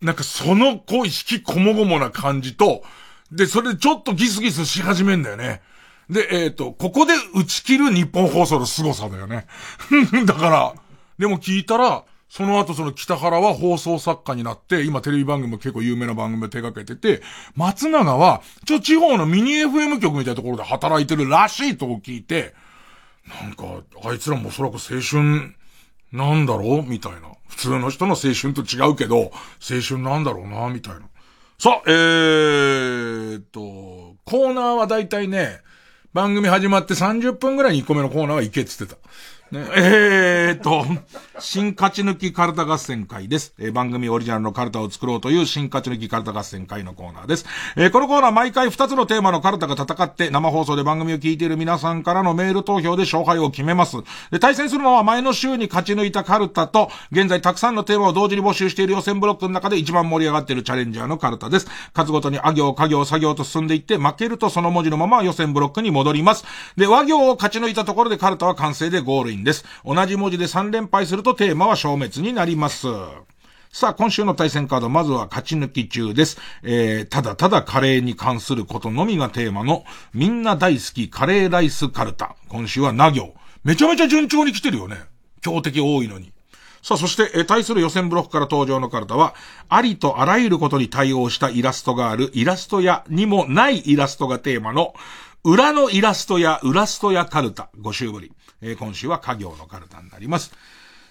なんかその、こう、引きこもごもな感じと、で、それでちょっとギスギスし始めんだよね。で、えっ、と、ここで打ち切る日本放送の凄さだよね。だから、でも聞いたら、その後その北原は放送作家になって、今テレビ番組も結構有名な番組を手掛けてて、松永は、ちょ、地方のミニ FM 局みたいなところで働いてるらしいと聞いて、なんか、あいつらもおそらく青春、なんだろう？みたいな。普通の人の青春と違うけど、青春なんだろうな？みたいな。さあ、えーと、コーナーはだいたいね、番組始まって30分ぐらいに1個目のコーナーは行けって言ってた。ね、えーと、新勝ち抜きカルタ合戦会です。えー、番組オリジナルのカルタを作ろうという新勝ち抜きカルタ合戦会のコーナーです。えー、このコーナー毎回2つのテーマのカルタが戦って生放送で番組を聞いている皆さんからのメール投票で勝敗を決めます。で、対戦するのは前の週に勝ち抜いたカルタと、現在たくさんのテーマを同時に募集している予選ブロックの中で一番盛り上がっているチャレンジャーのカルタです。数ごとにあ行、家行、作業と進んでいって、負けるとその文字のまま予選ブロックに戻ります。で、和行を勝ち抜いたところでカルタは完成でゴールインです。同じ文字で3連敗するとテーマは消滅になります。さあ、今週の対戦カード、まずは勝ち抜き中です。えー、ただただカレーに関することのみがテーマの、みんな大好きカレーライスカルタ。今週はな行。めちゃめちゃ順調に来てるよね。強敵多いのに。さあ、そして、え対する予選ブロックから登場のカルタは、ありとあらゆることに対応したイラストがある、イラスト屋にもないイラストがテーマの、裏のイラストや、裏ストやカルタ、5週ぶり。えー、今週は家業のカルタになります。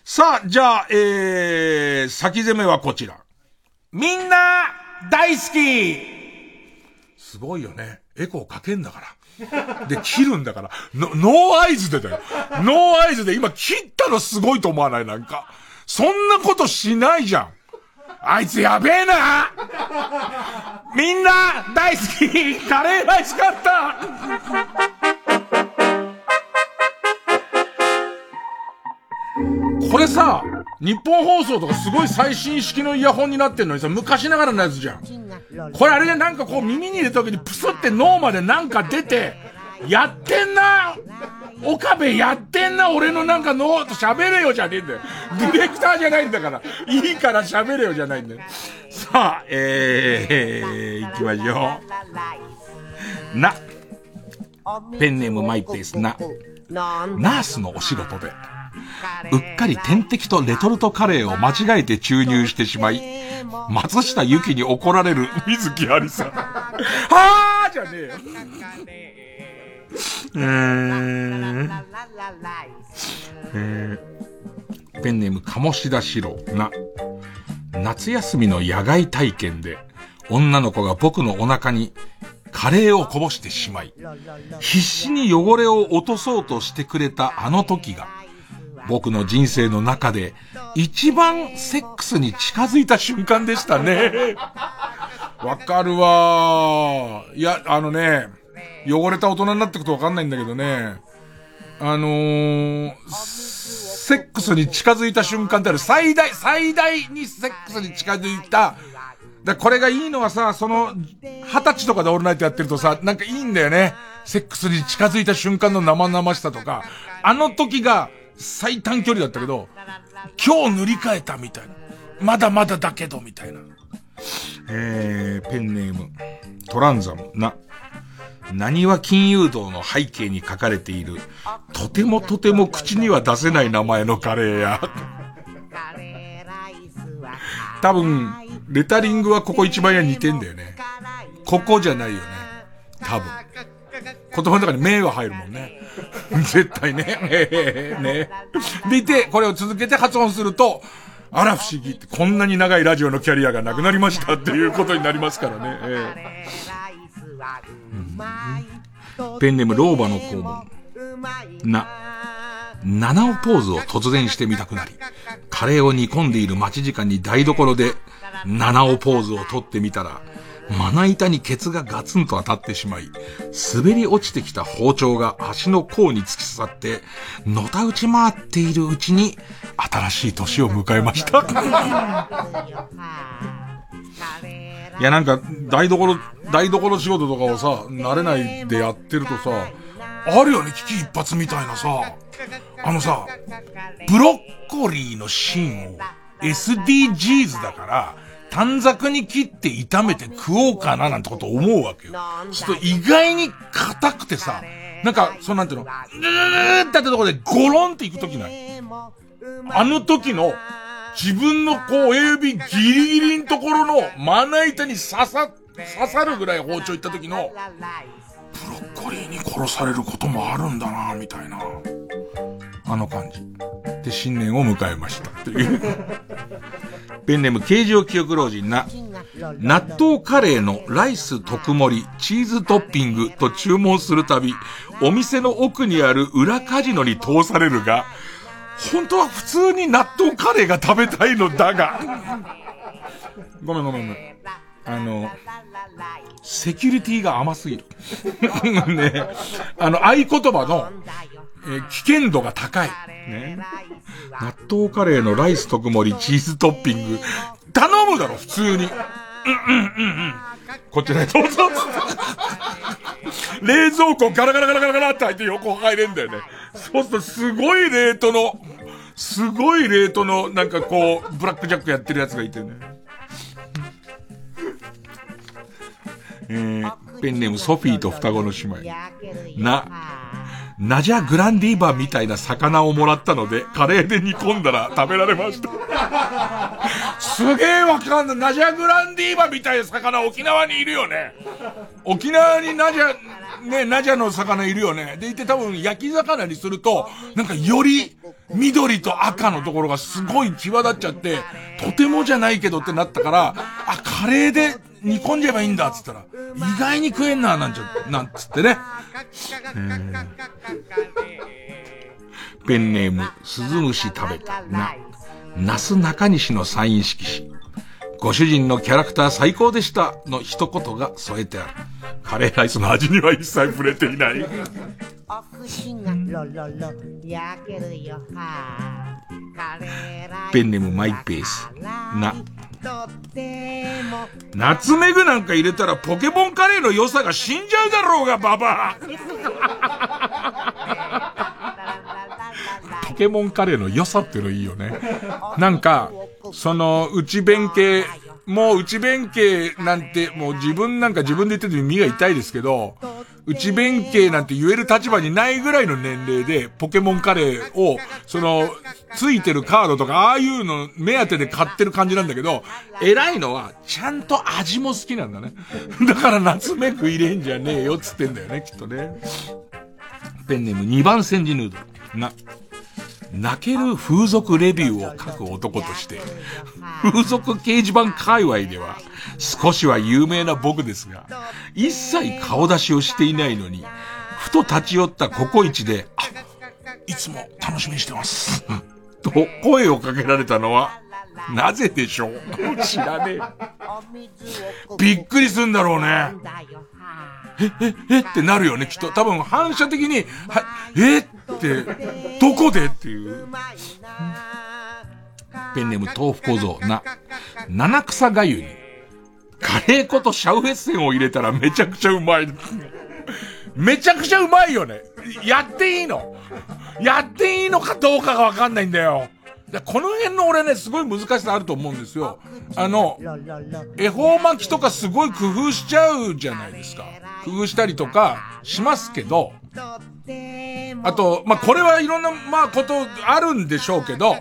さあ、じゃあ、えー、先攻めはこちら。みんな、大好きすごいよね。エコーかけんだから。で、切るんだから。ノーアイズでだよ。ノーアイズで今切ったのすごいと思わない？なんか。そんなことしないじゃん。あいつやべえなみんな大好きカレーライス買ったこれさ、ニッポン放送とかすごい最新式のイヤホンになってんのにさ、昔ながらのやつじゃん。これあれでなんかこう耳に入れた時にプスって脳までなんか出て、やってんな岡部やってんな俺のなんかノート喋れよじゃねえんだよ。ディレクターじゃないんだから。いいから喋れよじゃないんだよ。さあ、えー、行きましょう。な。ペンネームマイペースな。ナースのお仕事で、うっかり点滴とレトルトカレーを間違えて注入してしまい、松下由紀に怒られる水木有さん。はーじゃねえよ。えー、えー、ペンネーム鴨志田四郎な、夏休みの野外体験で、女の子が僕のお腹にカレーをこぼしてしまい、必死に汚れを落とそうとしてくれたあの時が、僕の人生の中で一番セックスに近づいた瞬間でしたね。わかるわいや、あのね、汚れた大人になってくとわかんないんだけどね、あのー、セックスに近づいた瞬間ってある。最大、最大にセックスに近づいた。だこれがいいのはさ、その、二十歳とかでオールナイトやってるとさ、なんかいいんだよね。セックスに近づいた瞬間の生々しさとか、あの時が最短距離だったけど、今日塗り替えたみたいな。まだまだだけど、みたいな。えー、ペンネーム、トランザム、な、何は金融道の背景に書かれている、とてもとても口には出せない名前のカレーや。多分、レタリングはここ一番や似てんだよね。ここじゃないよね。多分。言葉の中に名が入るもんね。絶対ね。えー、ね。でいて、これを続けて発音すると、あら不思議って、こんなに長いラジオのキャリアがなくなりましたっていうことになりますからね。えー、ペンネーム老婆の肛門。な。七尾ポーズを突然してみたくなり、カレーを煮込んでいる待ち時間に台所で、七尾ポーズを取ってみたら、まな板にケツがガツンと当たってしまい、滑り落ちてきた包丁が足の甲に突き刺さって、のた打ち回っているうちに、新しい年を迎えました。いやなんか、台所、台所仕事とかをさ、慣れないでやってるとさ、あるよね、危機一髪みたいなさ、あのさ、ブロッコリーのシーンを SDGs だから、短冊に切って炒めて食おうかななんてこと思うわけよ。ちょっと意外に硬くてさ、なんか、そうなんていうの、ぬーってやったところでゴロンっていくときない？あの時の、自分のこう、親指ギリギリのところのまな板に刺さ、刺さるぐらい包丁いった時の、ブロッコリーに殺されることもあるんだなみたいな。あの感じ。で新年を迎えました。という。ペンネーム形状記憶老人な、納豆カレーのライス特盛り、チーズトッピングと注文するたび、お店の奥にある裏カジノに通されるが、本当は普通に納豆カレーが食べたいのだが、ごめんごめんごめん。あの、セキュリティが甘すぎる。ね。あの、合言葉の、えー、危険度が高い。ね。納豆カレーのライス特盛りチーズトッピング。頼むだろ、普通に。うんうんうんうん。こちらへどうぞ。冷蔵庫ガラガラガラガラガラって入って横入れんだよね。そうするとすごいレートの、すごいレートの、なんかこう、ブラックジャックやってるやつがいてね。えー、ペンネームソフィーと双子の姉妹。な、ナジャグランディーバみたいな魚をもらったので、カレーで煮込んだら食べられました。すげえわかんない。ナジャグランディーバみたいな魚沖縄にいるよね。沖縄にナジャ、ね、ナジャの魚いるよね。でいて多分焼き魚にすると、なんかより緑と赤のところがすごい際立っちゃって、とてもじゃないけどってなったから、あ、カレーで煮込んじゃえばいいんだっつったら、意外に食えんな、なんちゃ、なんつってね。ペンネーム、鈴虫食べた、な、なす中西のサイン色紙。ご主人のキャラクター最高でしたの一言が添えてある。カレーライスの味には一切触れていない。ペンネームマイペース。な。ナツメグなんか入れたらポケモンカレーの良さが死んじゃうだろうが、ババア。ポケモンカレーの良さっていうのいいよね。なんか、その、内弁慶、もう内弁慶なんて、もう自分なんか自分で言ってて耳が痛いですけど、内弁慶なんて言える立場にないぐらいの年齢で、ポケモンカレーを、その、ついてるカードとか、ああいうの目当てで買ってる感じなんだけど、偉いのは、ちゃんと味も好きなんだね。だから夏目食いれんじゃねえよつってんだよね、きっとね。ペンネーム2番煎じヌードル。な。泣ける風俗レビューを書く男として、風俗掲示板界隈では少しは有名な僕ですが、一切顔出しをしていないのに、ふと立ち寄ったココイチで、あ、いつも楽しみにしてます。と声をかけられたのは、なぜでしょう？知らねえ。びっくりすんだろうね。え、え、えってなるよね、きっと。多分反射的に、は、えって、どこでっていう。ペンネーム豆腐小僧な、七草がゆに、カレー粉とシャウエッセンを入れたらめちゃくちゃうまい。めちゃくちゃうまいよね。やっていいのやっていいのかどうかがわかんないんだよ。この辺の俺ね、すごい難しさあると思うんですよ。あの、恵方巻きとかすごい工夫しちゃうじゃないですか。工夫したりとかしますけど、あと、まあ、これはいろんな、まあ、ことあるんでしょうけど、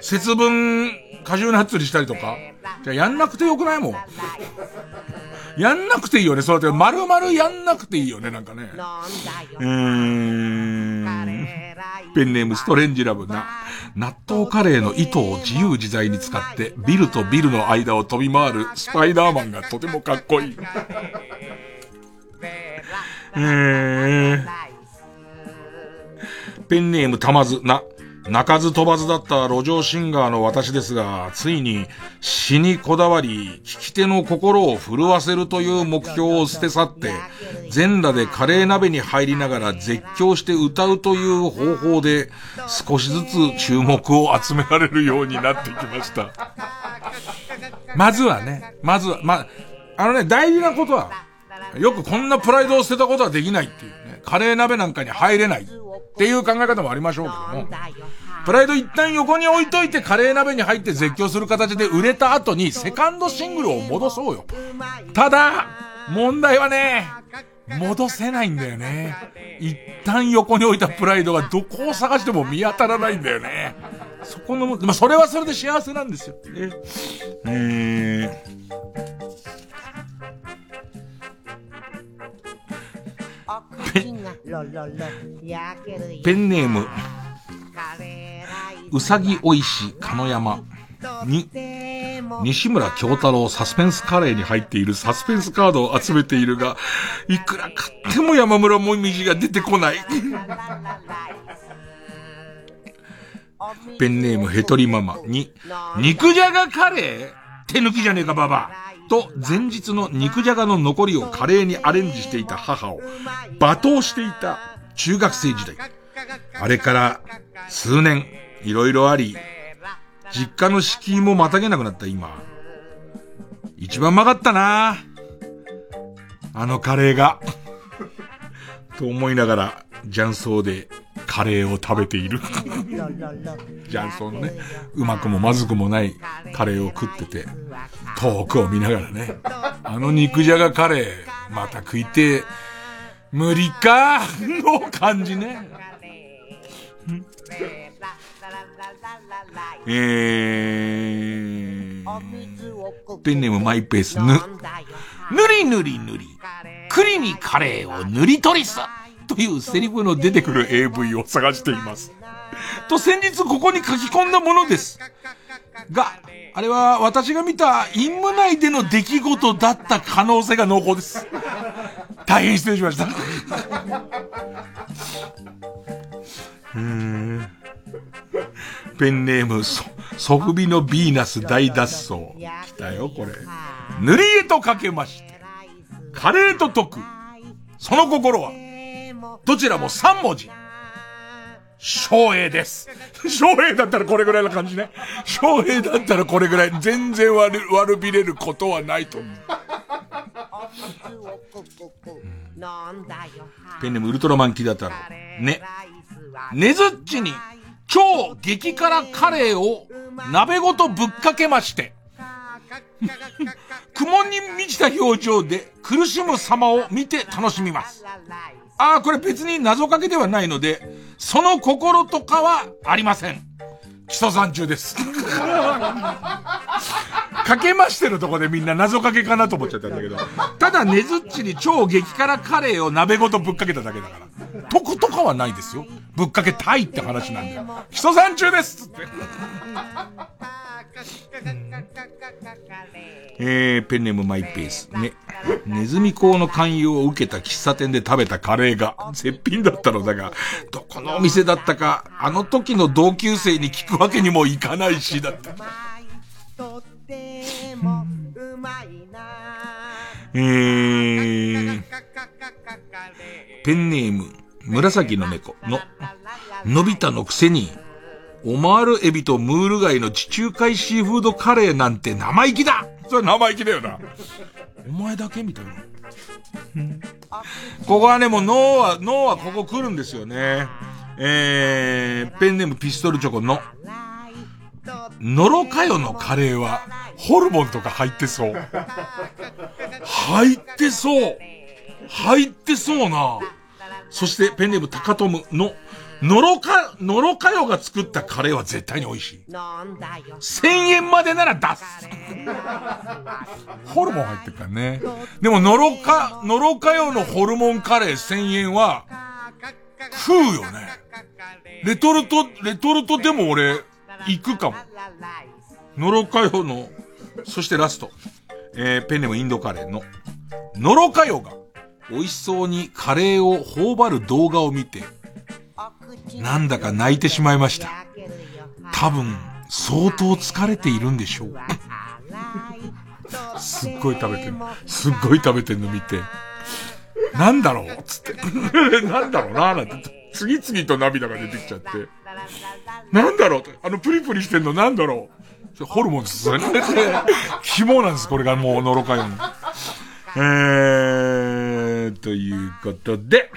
節分、果汁ナッツにしたりとか、じゃやんなくてよくないもん。やんなくていいよね。そうやって、丸々やんなくていいよね、なんかね。うーん。ペンネームストレンジラブな、納豆カレーの糸を自由自在に使って、ビルとビルの間を飛び回るスパイダーマンがとてもかっこいい。えー、ペンネームたまずな、泣かず飛ばずだった路上シンガーの私ですが、ついに死にこだわり、聞き手の心を震わせるという目標を捨て去って、全裸でカレー鍋に入りながら絶叫して歌うという方法で、少しずつ注目を集められるようになってきました。まずはね、まずは、ま、あのね、大事なことは、よくこんなプライドを捨てたことはできないっていうね、カレー鍋なんかに入れないっていう考え方もありましょうけども、プライド一旦横に置いといてカレー鍋に入って絶叫する形で売れた後にセカンドシングルを戻そうよ。ただ、問題はね、戻せないんだよね。一旦横に置いたプライドがどこを探しても見当たらないんだよね。そこの、まあ、それはそれで幸せなんですよ。ね、えーペンネーム、うさぎおいし鹿山に、西村京太郎サスペンスカレーに入っているサスペンスカードを集めているが、いくら買っても山村もみじが出てこない。ペンネームヘトリママに、肉じゃがカレー手抜きじゃねえかババと前日の肉じゃがの残りをカレーにアレンジしていた母を罵倒していた中学生時代。あれから数年、いろいろあり、実家の敷居もまたげなくなった今。一番うまかったなあのカレーが。と思いながら、雀荘でカレーを食べている。雀荘のね、うまくもまずくもないカレーを食ってて、遠くを見ながらね、あの肉じゃがカレー、また食いて、無理か？の感じね。えー、ペンネームマイペースぬ。ぬりぬりぬり、栗にカレーを塗り取りすというセリフの出てくる AV を探しています。と先日ここに書き込んだものです。が、あれは私が見た陰務内での出来事だった可能性が濃厚です。大変失礼しました。うん。ペンネーム、ソ、ソフビのヴィーナス大脱走。来たよ、これ。塗り絵とかけまして、カレーと解く。その心は、どちらも3文字。昭栄です。昭栄だったらこれぐらいな感じね。昭栄だったらこれぐらい。全然悪、悪びれることはないと思う。ペンネームウルトラマンキダ太郎。ね。ねずっちに超激辛カレーを鍋ごとぶっかけまして、苦悶に満ちた表情で苦しむ様を見て楽しみます。ああ、これ別に謎かけではないので、その心とかはありません。基礎山中です。かけましてるとこでみんな謎かけかなと思っちゃったんだけど。ただねずっちに超激辛カレーを鍋ごとぶっかけただけだから。得とかはないですよ。ぶっかけたいって話なんだよ。基礎山中ですって。えー、ペンネームマイペース。ね。ネズミ講の勧誘を受けた喫茶店で食べたカレーが絶品だったのだが、どこのお店だったか、あの時の同級生に聞くわけにもいかないし、だった。えー、ペンネーム、紫の猫の、のび太のくせに、オマールエビとムール貝の地中海シーフードカレーなんて生意気だそれ生意気だよな。お前だけみたいな。ここはね、もう脳は、脳はここ来るんですよね。えー、ペンネームピストルチョコの、ノロカヨのカレーは、ホルモンとか入ってそう。入ってそう。入ってそうな。そして、ペンネームタカトムの、のろか、のろかよが作ったカレーは絶対に美味しい。千円までなら出す。ホルモン入ってるからね。でも、のろか、のろかよのホルモンカレー千円は、食うよね。レトルト、レトルトでも俺、行くかも。のろかよの、そしてラスト。えー、ペンネームインドカレーの、のろかよが、美味しそうにカレーを頬張る動画を見て、なんだか泣いてしまいました。多分、相当疲れているんでしょう。すっごい食べてる。すっごい食べてんの見て。なんだろう？つって。なんだろうななんて。次々と涙が出てきちゃって。なんだろうあのプリプリしてんのなんだろうホルモンです。肝なんです、これがもう、のろかよの。えー、ということで、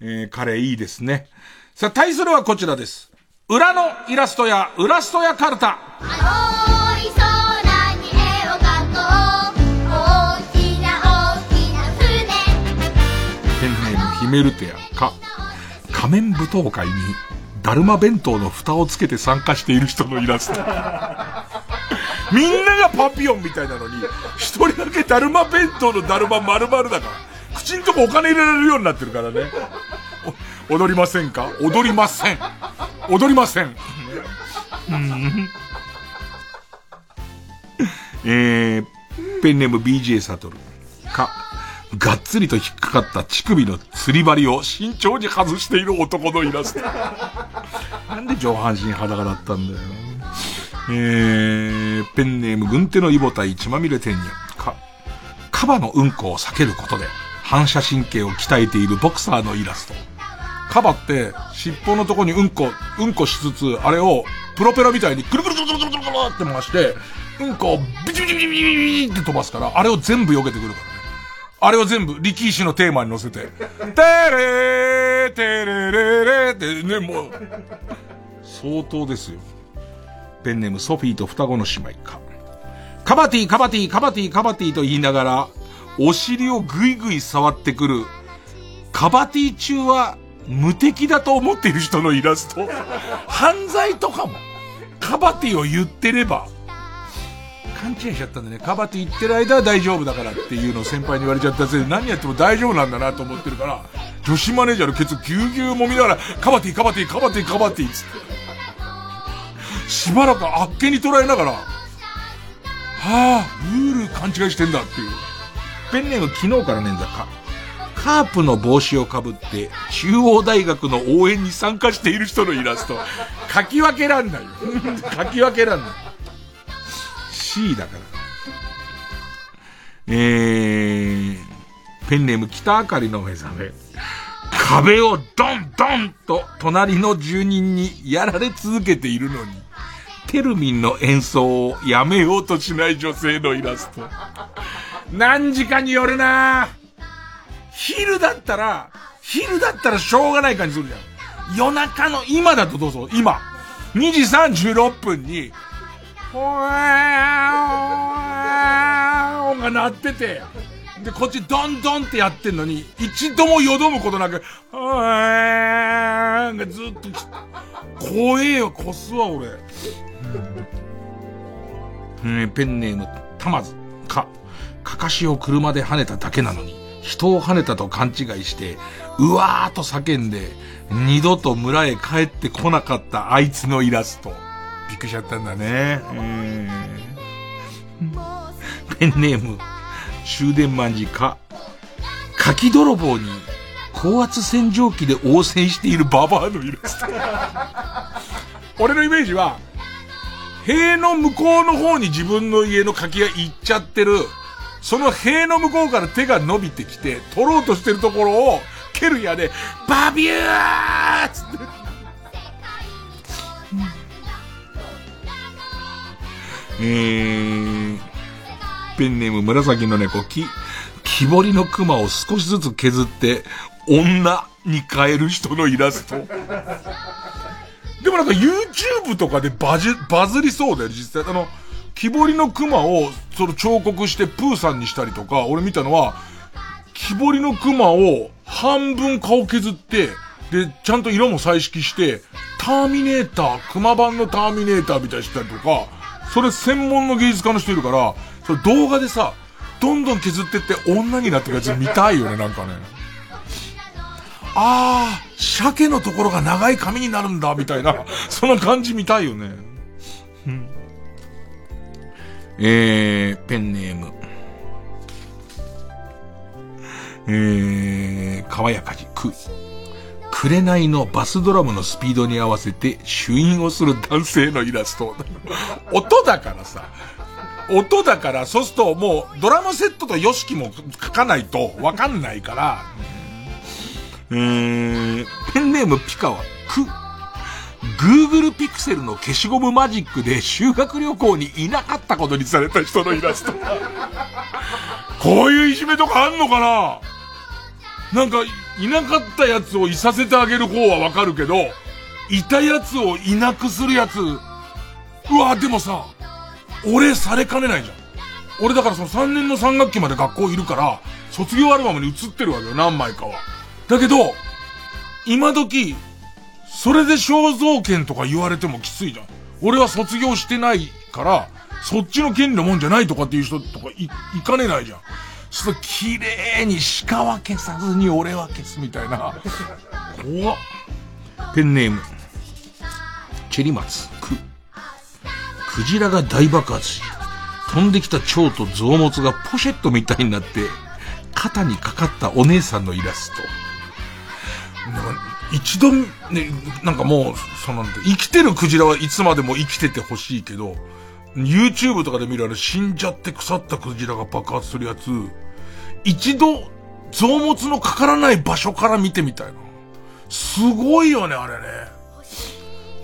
えー、カレーいいですね。さあ、対するはこちらです。裏のイラストや、裏ストやカルタ。ペンネームヒメルテアか、仮面舞踏会に、だるま弁当の蓋をつけて参加している人のイラスト。みんながパピヨンみたいなのに、一人だけだるま弁当のだるま丸々だから、口んとこお金入れられるようになってるからね。踊りませんか？踊りません。踊りません。うんえー、ペンネーム BJ サトル。か、がっつりと引っかかった乳首の釣り針を慎重に外している男のイラスト。なんで上半身裸だったんだよ。えー、ペンネーム軍手のイボ対血まみれ天女。か、カバのうんこを避けることで反射神経を鍛えているボクサーのイラスト。カバって尻尾のとこにうんこ、うんこしつつ、あれをプロペラみたいにくるくるくるくるくるくるって回して、うんこをビチビチビチビチビチって飛ばすから、あれを全部避けてくるから。あれを全部力士のテーマに乗せて、てれー、てれれれってね、もう、相当ですよ。ペンネームソフィーと双子の姉妹か。カバティ、カバティ、カバティ、カバティと言いながら、お尻をぐいぐい触ってくる、カバティ中は無敵だと思っている人のイラスト。犯罪とかも、カバティを言ってれば、勘違いしちゃったんでね、カバティ言ってる間は大丈夫だからっていうのを先輩に言われちゃったせいで何やっても大丈夫なんだなと思ってるから、女子マネージャーのケツぎゅうぎゅう揉みながら、カバティ、カバティ、カバティ、カバティつって。しばらくあっけに捉えながら、はあ、ルール勘違いしてんだっていう。ペンネーム昨日からねんだか。カープの帽子をかぶって、中央大学の応援に参加している人のイラスト。書き分けらんないよ。書き分けらんない。C だから。えー、ペンネーム北あかりの目覚め。壁をドンドンと隣の住人にやられ続けているのに、テルミンの演奏をやめようとしない女性のイラスト。何時かによるな昼だったら、昼だったらしょうがない感じするじゃん。夜中の今だとどうぞ、今。2時36分に、ほわーが鳴ってて、で、こっちドンドンってやってんのに、一度もよどむことなく、ほわーがずっと、怖えよ、こすわ、俺。うん、ペンネーム、たまず、か、かかしを車で跳ねただけなのに、人を跳ねたと勘違いして、うわーと叫んで、二度と村へ帰ってこなかったあいつのイラスト。びっくりしちゃったんだね。ペンネーム、終電万事か、柿泥棒に高圧洗浄機で応戦しているババアのイラスト。俺のイメージは、塀の向こうの方に自分の家の柿が行っちゃってるその塀の向こうから手が伸びてきて、取ろうとしてるところを、蹴る矢で、バビューつって。えー、ペンネーム紫の猫、木、木彫りの熊を少しずつ削って、女に変える人のイラスト。でもなんか YouTube とかでバジ、バズりそうだよ、実際。あの、木彫りの熊を、その彫刻してプーさんにしたりとか、俺見たのは、木彫りの熊を半分顔削って、で、ちゃんと色も彩色して、ターミネーター、熊版のターミネーターみたいにしたりとか、それ専門の芸術家の人いるから、それ動画でさ、どんどん削ってって女になってるやつ見たいよね、なんかね。あー、鮭のところが長い髪になるんだ、みたいな、そんな感じ見たいよね。うんえー、ペンネーム。えー、川やかじ、く、紅のバスドラムのスピードに合わせて主演をする男性のイラスト。音だからさ。音だから、そうするともうドラムセットとヨシキも書かないとわかんないから、えー、ペンネームピカは、く、Google Pixel の消しゴムマジックで修学旅行にいなかったことにされた人のイラスト。こういういじめとかあんのかな？なんか、いなかったやつをいさせてあげる方はわかるけど、いたやつをいなくするやつ、うわ、でもさ、俺されかねないじゃん。俺だからその3年の3学期まで学校いるから、卒業アルバムに映ってるわけよ、何枚かは。だけど、今時、それで肖像権とか言われてもきついじゃん。俺は卒業してないから、そっちの権利のもんじゃないとかっていう人とかい、いかねないじゃん。それ綺麗に鹿は消さずに俺は消すみたいな。怖っ。ペンネーム。チェリマツ、く。クジラが大爆発し、飛んできた蝶と臓物がポシェットみたいになって、肩にかかったお姉さんのイラスト。一度、ね、なんかもう、その、生きてるクジラはいつまでも生きててほしいけど、YouTube とかで見るあれ死んじゃって腐ったクジラが爆発するやつ、一度、臓物のかからない場所から見てみたいな。すごいよね、あれね。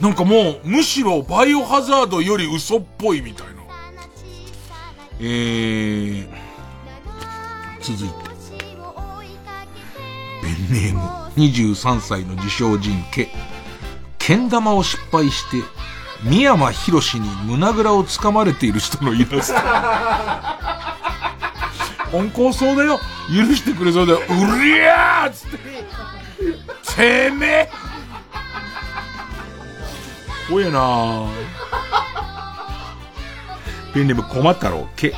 なんかもう、むしろバイオハザードより嘘っぽいみたいな。えー、続いて。ペンネーム、23歳の自称人家。けん玉を失敗して、三山博士に胸ぐらをつかまれている人のイラスト。温厚そうだよ。許してくれそうだよ。うりゃーつって。てめえ怖えなペンネーム困ったろう。け。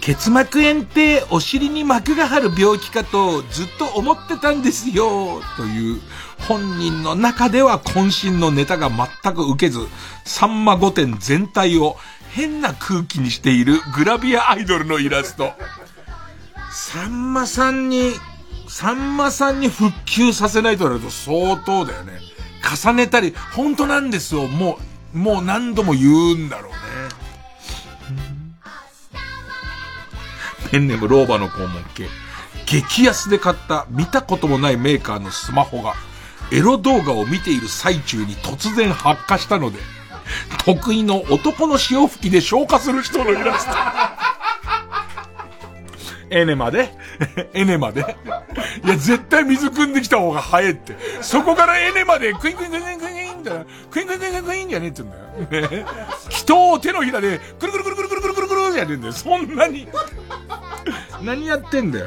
結膜炎ってお尻に膜が張る病気かとずっと思ってたんですよ。という本人の中では渾身のネタが全く受けず、さんま御殿全体を変な空気にしているグラビアアイドルのイラスト。さんまさんに、さんまさんに復旧させないとなると相当だよね。重ねたり、本当なんですよ。もう、もう何度も言うんだろうね。ペンネーム老婆の肛門系。激安で買った見たこともないメーカーのスマホがエロ動画を見ている最中に突然発火したので、得意の男の潮吹きで消火する人のイラスト。エネマで？エネマで？いや、絶対水汲んできた方が早いって。そこからエネマでクインクインクインクインクインだよ。クインクインクインクインじゃねえって言うんだよ。ね。人を手のひらで、くるくるくるくるくるくるくるくるじゃねえんだよ。そんなに。何やってんだよ。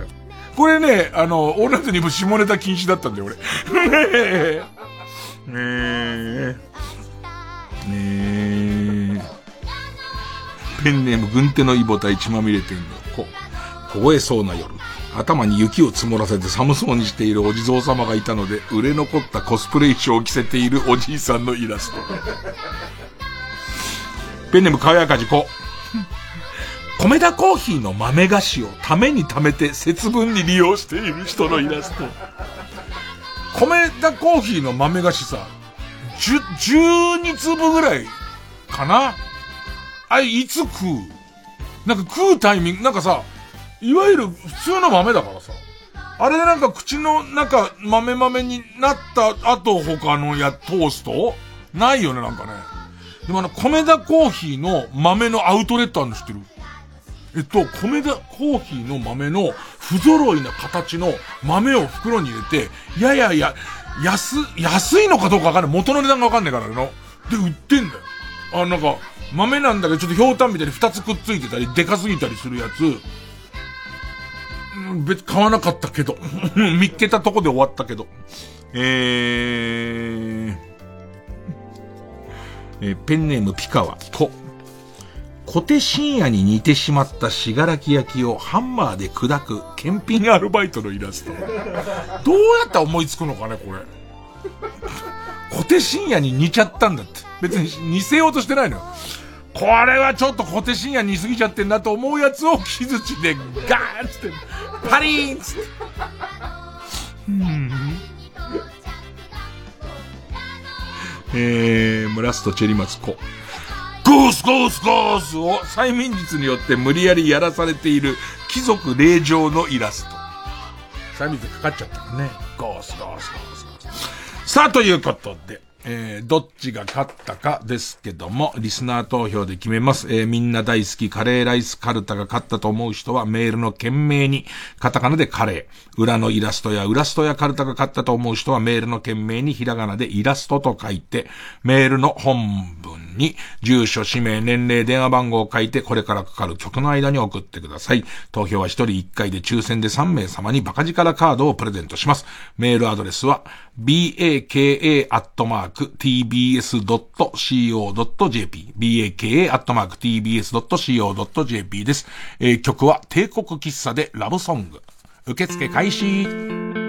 これね、あの、オールナイトにも下ネタ禁止だったんだよ、俺。ねえ。ねえ。ねえ。ペンネーム軍手のイボタ血まみれてんの。凍えそうな夜。頭に雪を積もらせて寒そうにしているお地蔵様がいたので、売れ残ったコスプレ衣装を着せているおじいさんのイラスト。ペンネムかわやかじこ。米田コーヒーの豆菓子をために貯めて節分に利用している人のイラスト。米田コーヒーの豆菓子さ、10、12粒ぐらいかな？あれ、いつ食う？なんか食うタイミング、なんかさ、いわゆる普通の豆だからさ。あれでなんか口の中豆豆になった後他のや、トースト？ないよね、なんかね。でもあの、米田コーヒーの豆のアウトレットあるの知ってる？えっと、米田コーヒーの豆の不揃いな形の豆を袋に入れて、ややや、安、安いのかどうかわかんない。元の値段がわかんないからの。で、売ってんだよ。あ、なんか、豆なんだけど、ちょっと氷炭みたいに二つくっついてたり、でかすぎたりするやつ。別、買わなかったけど。見っけたとこで終わったけど。えー、えー、ペンネームピカワ、と。小手深夜に似てしまったしがらき焼きをハンマーで砕く検品アルバイトのイラスト。どうやって思いつくのかね、これ。小手深夜に似ちゃったんだって。別に似せようとしてないのよ。これはちょっと小手深夜に似すぎちゃってんだと思うやつを木槌でガーンつって、パリーンつって。うん。えー、村とチェリマツコ。ゴースゴースゴースを催眠術によって無理やりやらされている貴族霊場のイラスト。催眠術かかっちゃったね。ゴースゴースゴースゴース。さあ、ということで、えー、どっちが勝ったかですけども、リスナー投票で決めます。えー、みんな大好きカレーライスカルタが勝ったと思う人はメールの件名に、カタカナでカレー。裏のイラストや裏ストやカルタが勝ったと思う人はメールの件名にひらがなでイラストと書いて、メールの本文に、住所、氏名、年齢、電話番号を書いて、これからかかる曲の間に送ってください。投票は1人1回で抽選で3名様にバカ力カードをプレゼントします。メールアドレスは、baka.tbs.co.jp baka.tbs.co.jp です。えー、曲は帝国喫茶でラブソング。受付開始。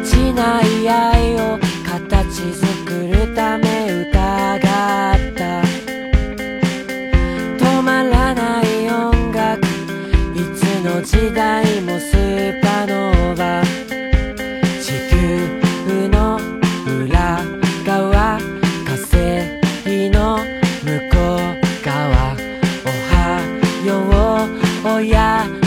形しない愛を形作るため疑った。止まらない音楽いつの時代もスーパーノーバ。地球の裏側火星の向こう側おはようお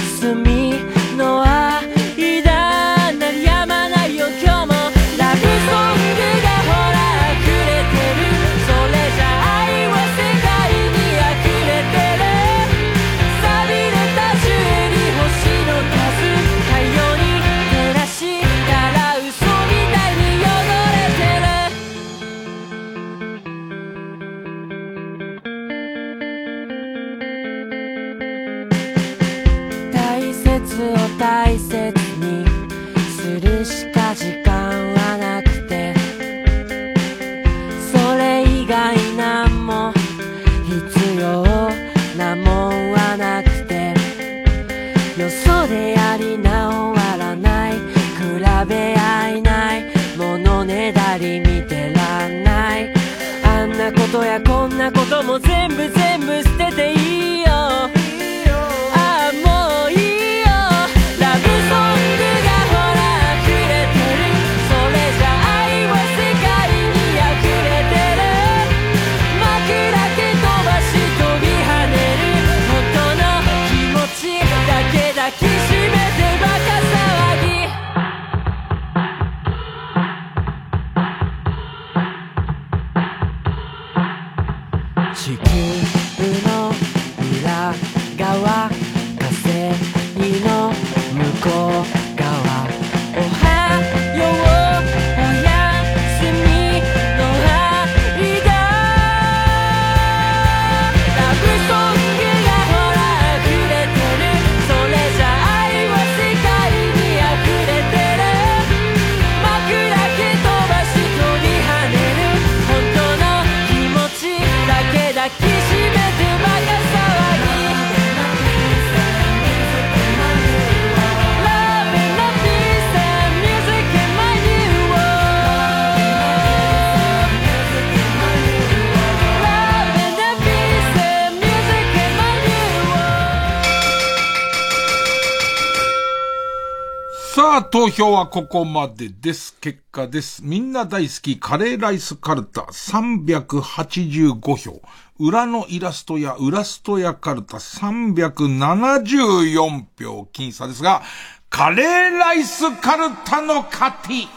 さあ、投票はここまでです。結果です。みんな大好きカレーライスカルタ385票。裏のイラストやウラストやカルタ374票僅差ですが、カレーライスカルタの勝ち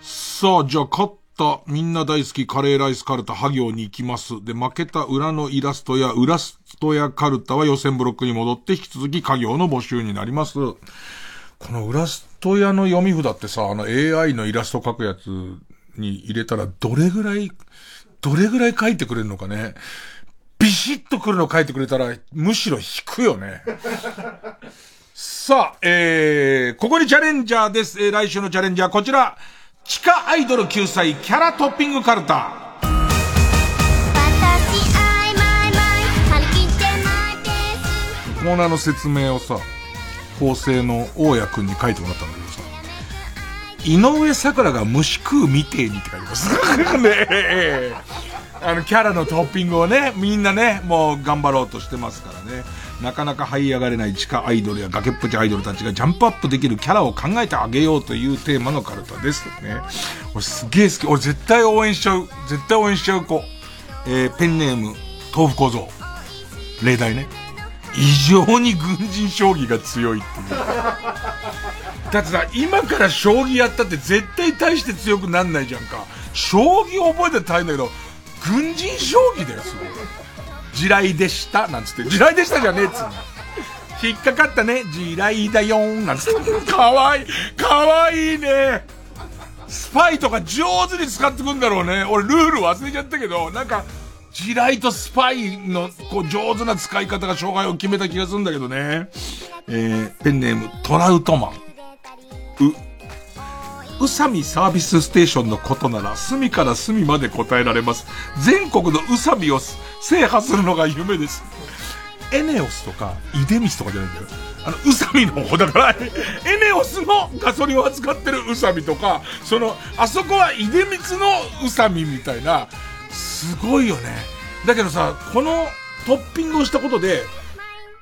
さあ、じゃあ勝ったみんな大好きカレーライスカルタハ行に行きます。で、負けた裏のイラストやウラストやカルタは予選ブロックに戻って引き続き家業の募集になります。このウラスト屋の読み札ってさ、あの AI のイラスト描くやつに入れたらどれぐらい、どれぐらい書いてくれるのかね。ビシッとくるの書いてくれたら、むしろ引くよね。さあ、えー、ここにチャレンジャーです。えー、来週のチャレンジャーこちら。地下アイドル救済キャラトッピングカルタ。コーナーの説明をさ、構成の大家くんに書いてもらったんだけどさ、井上桜が虫食うみてえにって書いてます。ね。あの、キャラのトッピングをね、みんなね、もう頑張ろうとしてますからね。なかなか這い上がれない地下アイドルや崖っぷちアイドルたちがジャンプアップできるキャラを考えてあげようというテーマのカルタですね。俺すげえ好き。俺絶対応援しちゃう。絶対応援しちゃう子。えー、ペンネーム、豆腐小僧。例題ね。異常に軍人将棋が強いっていう。だってさ、今から将棋やったって絶対大して強くなんないじゃんか。将棋覚えて大変だけど、軍人将棋だよ、すごい。地雷でした、なんつって。地雷でしたじゃねえっつうの。引っかかったね、地雷だよー、なんつって。かわいい、かわいいね。スパイとか上手に使ってくんだろうね。俺ルール忘れちゃったけど、なんか、地雷とスパイの、こう、上手な使い方が勝敗を決めた気がするんだけどね。えー、ペンネーム、トラウトマン。う、宇佐美サービスステーションのことなら、隅から隅まで答えられます。全国の宇佐美を制覇するのが夢です。エネオスとか、イデミスとかじゃないんだよ。あの、宇佐美の方、だから、エネオスのガソリンを扱ってる宇佐美とか、その、あそこはイデミツの宇佐美みたいな、すごいよね。だけどさ、このトッピングをしたことで、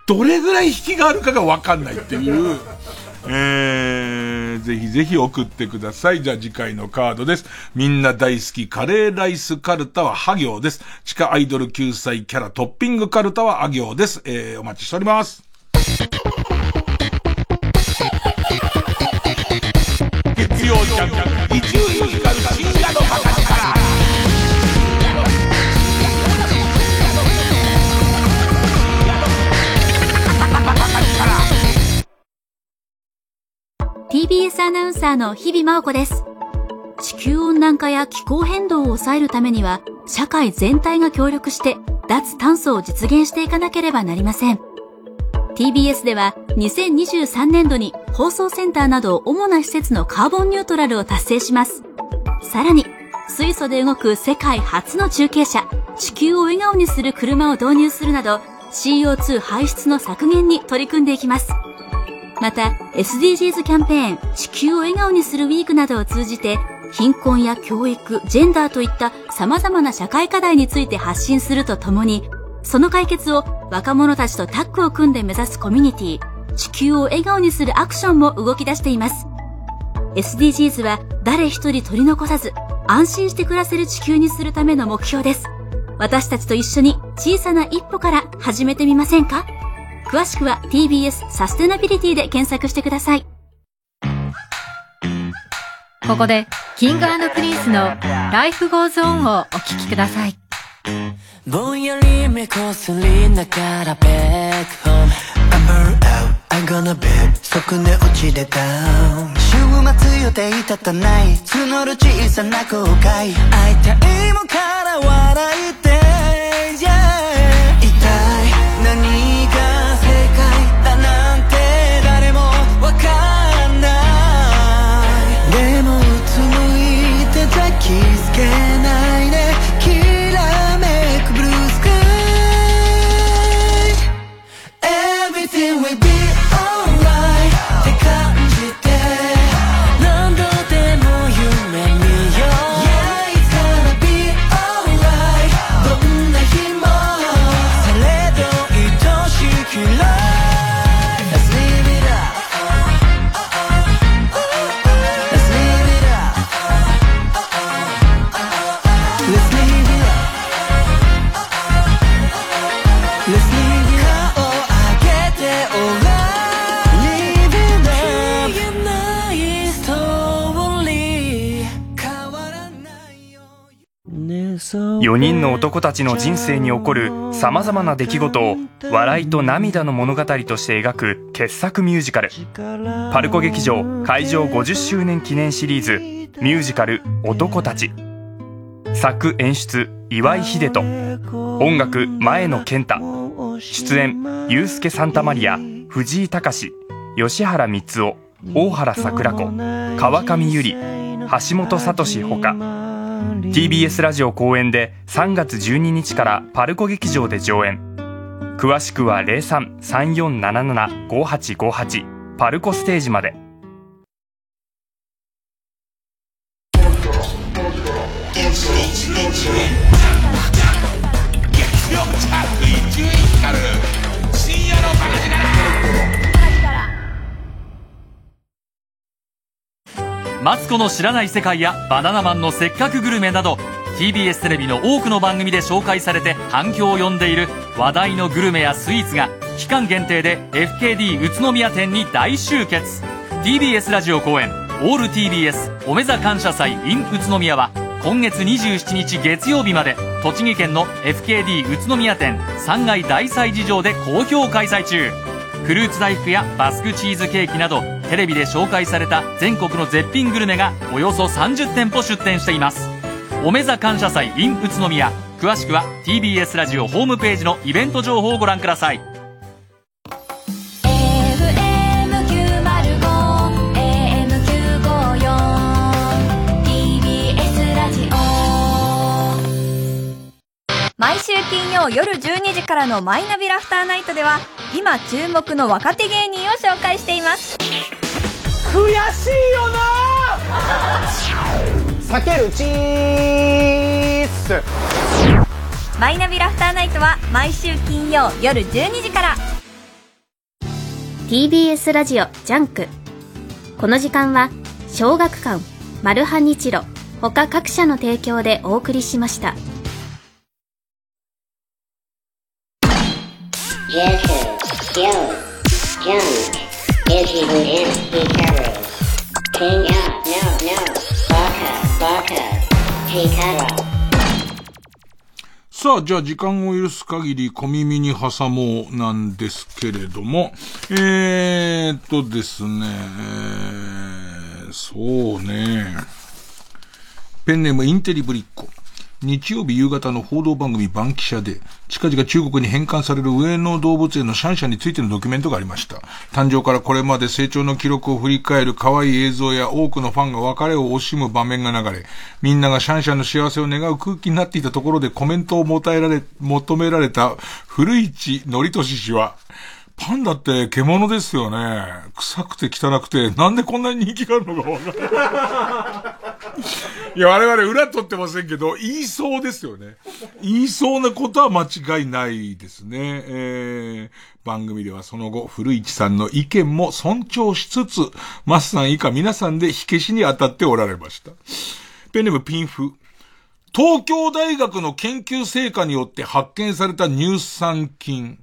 どれぐらい引きがあるかがわかんないっていう、えー、ぜひぜひ送ってください。じゃあ次回のカードです。みんな大好きカレーライスカルタはハ行です。地下アイドル救済キャラトッピングカルタはア行です。えー、お待ちしております。月曜ジャン TBS アナウンサーの日々真央子です。地球温暖化や気候変動を抑えるためには、社会全体が協力して脱炭素を実現していかなければなりません。TBS では2023年度に放送センターなど主な施設のカーボンニュートラルを達成します。さらに、水素で動く世界初の中継車、地球を笑顔にする車を導入するなど、CO2 排出の削減に取り組んでいきます。また SDGs キャンペーン地球を笑顔にするウィークなどを通じて貧困や教育、ジェンダーといった様々な社会課題について発信するとともに、その解決を若者たちとタッグを組んで目指すコミュニティ、地球を笑顔にするアクションも動き出しています。SDGs は誰一人取り残さず、安心して暮らせる地球にするための目標です。私たちと一緒に小さな一歩から始めてみませんか？詳しくは TBS サステナビリティで検索してください。ここで、 King & Prince の Life Goes On をお聴きください。ぼんやり目こすりながら Back home I'm out, I'm gonna bed 即寝落ちで down 週末予定立たない。募る小さな後悔。会いたいも空回って yeah 4人の男たちの人生に起こる様々な出来事を笑いと涙の物語として描く傑作ミュージカル。パルコ劇場開場50周年記念シリーズミュージカル男たち。作演出岩井秀人。音楽前野健太。出演ユースケ・サンタマリア藤井隆。吉原光夫大原桜子川上由里橋本聡ほか。TBS ラジオ公演で3月12日からパルコ劇場で上演。詳しくは0334775858パルコステージまでマツコの知らない世界やバナナマンのせっかくグルメなど TBS テレビの多くの番組で紹介されて反響を呼んでいる話題のグルメやスイーツが期間限定で FKD 宇都宮店に大集結。TBS ラジオ公演オール TBS おめざ感謝祭 in 宇都宮は今月27日月曜日まで栃木県の FKD 宇都宮店3階大祭事場で好評開催中。フルーツ大福やバスクチーズケーキなどテレビで紹介された全国の絶品グルメがおよそ30店舗出店しています。おめざ感謝祭 in 宇都宮。詳しくは TBS ラジオホームページのイベント情報をご覧ください。毎週金曜夜12時からのマイナビラフターナイトでは今注目の若手芸人を紹介しています。悔しいよな！避けるチースマイナビラフターナイトは毎週金曜夜12時から。TBS ラジオジャンク。この時間は小学館マルハニチロ他各社の提供でお送りしましたさあ、じゃあ時間を許す限り小耳に挟もうなんですけれども、えーっとですね、えーそうね、ペンネームインテリブリッコ。日曜日夕方の報道番組バンキシャで、近々中国に返還される上野動物園のシャンシャンについてのドキュメントがありました。誕生からこれまで成長の記録を振り返る可愛い映像や多くのファンが別れを惜しむ場面が流れ、みんながシャンシャンの幸せを願う空気になっていたところでコメントを求められ、求められた古市則俊氏は、パンダって獣ですよね。臭くて汚くて、なんでこんなに人気があるのかわからない。いや、我々裏取ってませんけど、言いそうですよね。言いそうなことは間違いないですね。えー、番組ではその後、古市さんの意見も尊重しつつ、マスさん以下皆さんで火消しに当たっておられました。ペンネームピンフ。東京大学の研究成果によって発見された乳酸菌。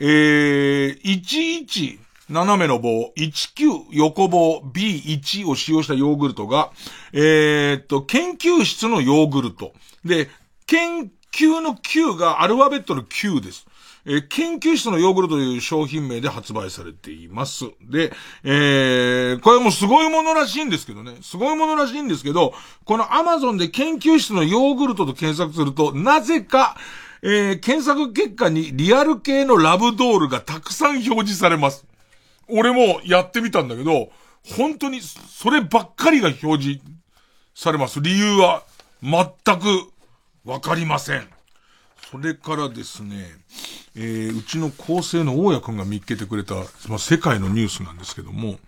えー、11、斜めの棒、19、横棒、B1 を使用したヨーグルトが、えー、っと、研究室のヨーグルト。で、研究の Q がアルファベットの Q です。えー研究室のヨーグルトという商品名で発売されています。で、えー、これもすごいものらしいんですけどね。すごいものらしいんですけど、このアマゾンで研究室のヨーグルトと検索すると、なぜか、えー、検索結果にリアル系のラブドールがたくさん表示されます。俺もやってみたんだけど、本当にそればっかりが表示されます。理由は全くわかりません。それからですね、えー、うちの構成の大家くんが見っけてくれた、まあ、世界のニュースなんですけども、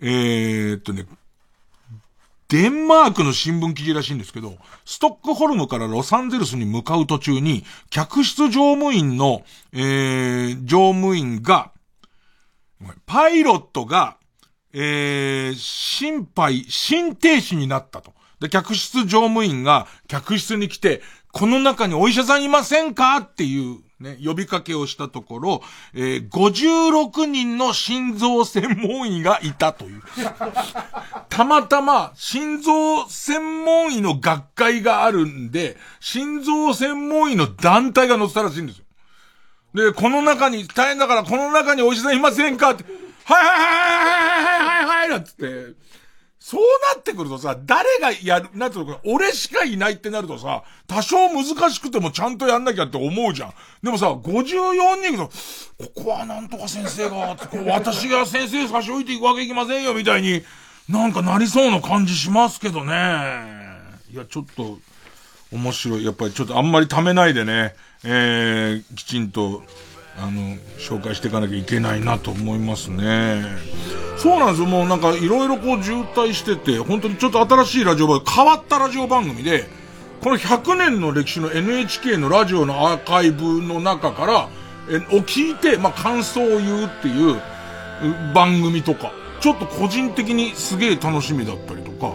えー、っとね、デンマークの新聞記事らしいんですけど、ストックホルムからロサンゼルスに向かう途中に、客室乗務員の、えー、乗務員が、パイロットが、えー、心肺、心停止になったと。で、客室乗務員が客室に来て、この中にお医者さんいませんか？っていう、ね、呼びかけをしたところ、えー、56人の心臓専門医がいたという。たまたま、心臓専門医の学会があるんで、心臓専門医の団体が載せたらしいんですよ。で、この中に、大変だからこの中にお医者さんいませんかって、はいはいはいはいはいはいはいはいなんつって、そうなってくるとさ、誰がやる、なんていうのか、俺しかいないってなるとさ、多少難しくてもちゃんとやんなきゃって思うじゃん。でもさ、54人いると、ここはなんとか先生が、こう私が先生差し置いていくわけいきませんよ、みたいに、なんかなりそうな感じしますけどね。いや、ちょっと、面白い。やっぱりちょっとあんまり貯めないでね、えー、きちんと、あの、紹介していかなきゃいけないなと思いますね。そうなんですよ。もうなんかいろいろこう渋滞してて、本当にちょっと新しいラジオ番組、変わったラジオ番組で、この100年の歴史の NHK のラジオのアーカイブの中から、え、を聞いて、まあ、感想を言うっていう番組とか、ちょっと個人的にすげえ楽しみだったりとか、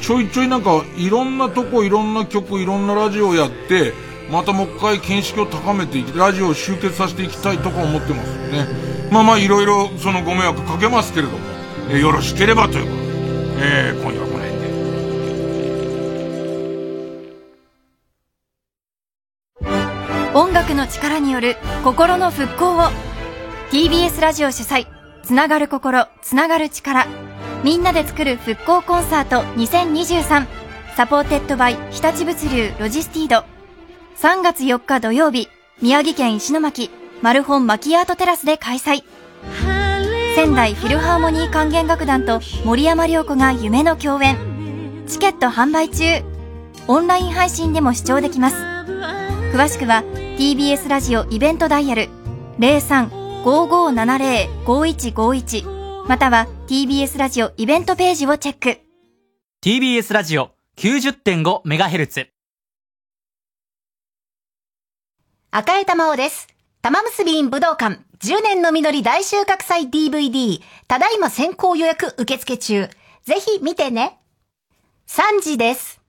ちょいちょいなんかいろんなとこいろんな曲いろんなラジオやって、またもう一回見識を高めていき、ラジオを集結させていきたいとか思ってますよね。まあまあいろいろそのご迷惑かけますけれども、えーよろしければということで、えー今夜はこの辺で。音楽の力による心の復興を TBS ラジオ主催つながる心つながる力みんなで作る復興コンサート2023 supported by 日立物流ロジスティード3月4日土曜日宮城県石巻マルホンマキアートテラスで開催。仙台フィルハーモニー管弦楽団と森山良子が夢の共演。チケット販売中。オンライン配信でも視聴できます。詳しくは TBS ラジオイベントダイヤル03-5570-5151または TBS ラジオイベントページをチェック。TBS ラジオ 90.5MHz 赤江玉緒です。玉結び武道館10年の実り大収穫祭 DVD ただいま先行予約受付中。ぜひ見てね。3時です。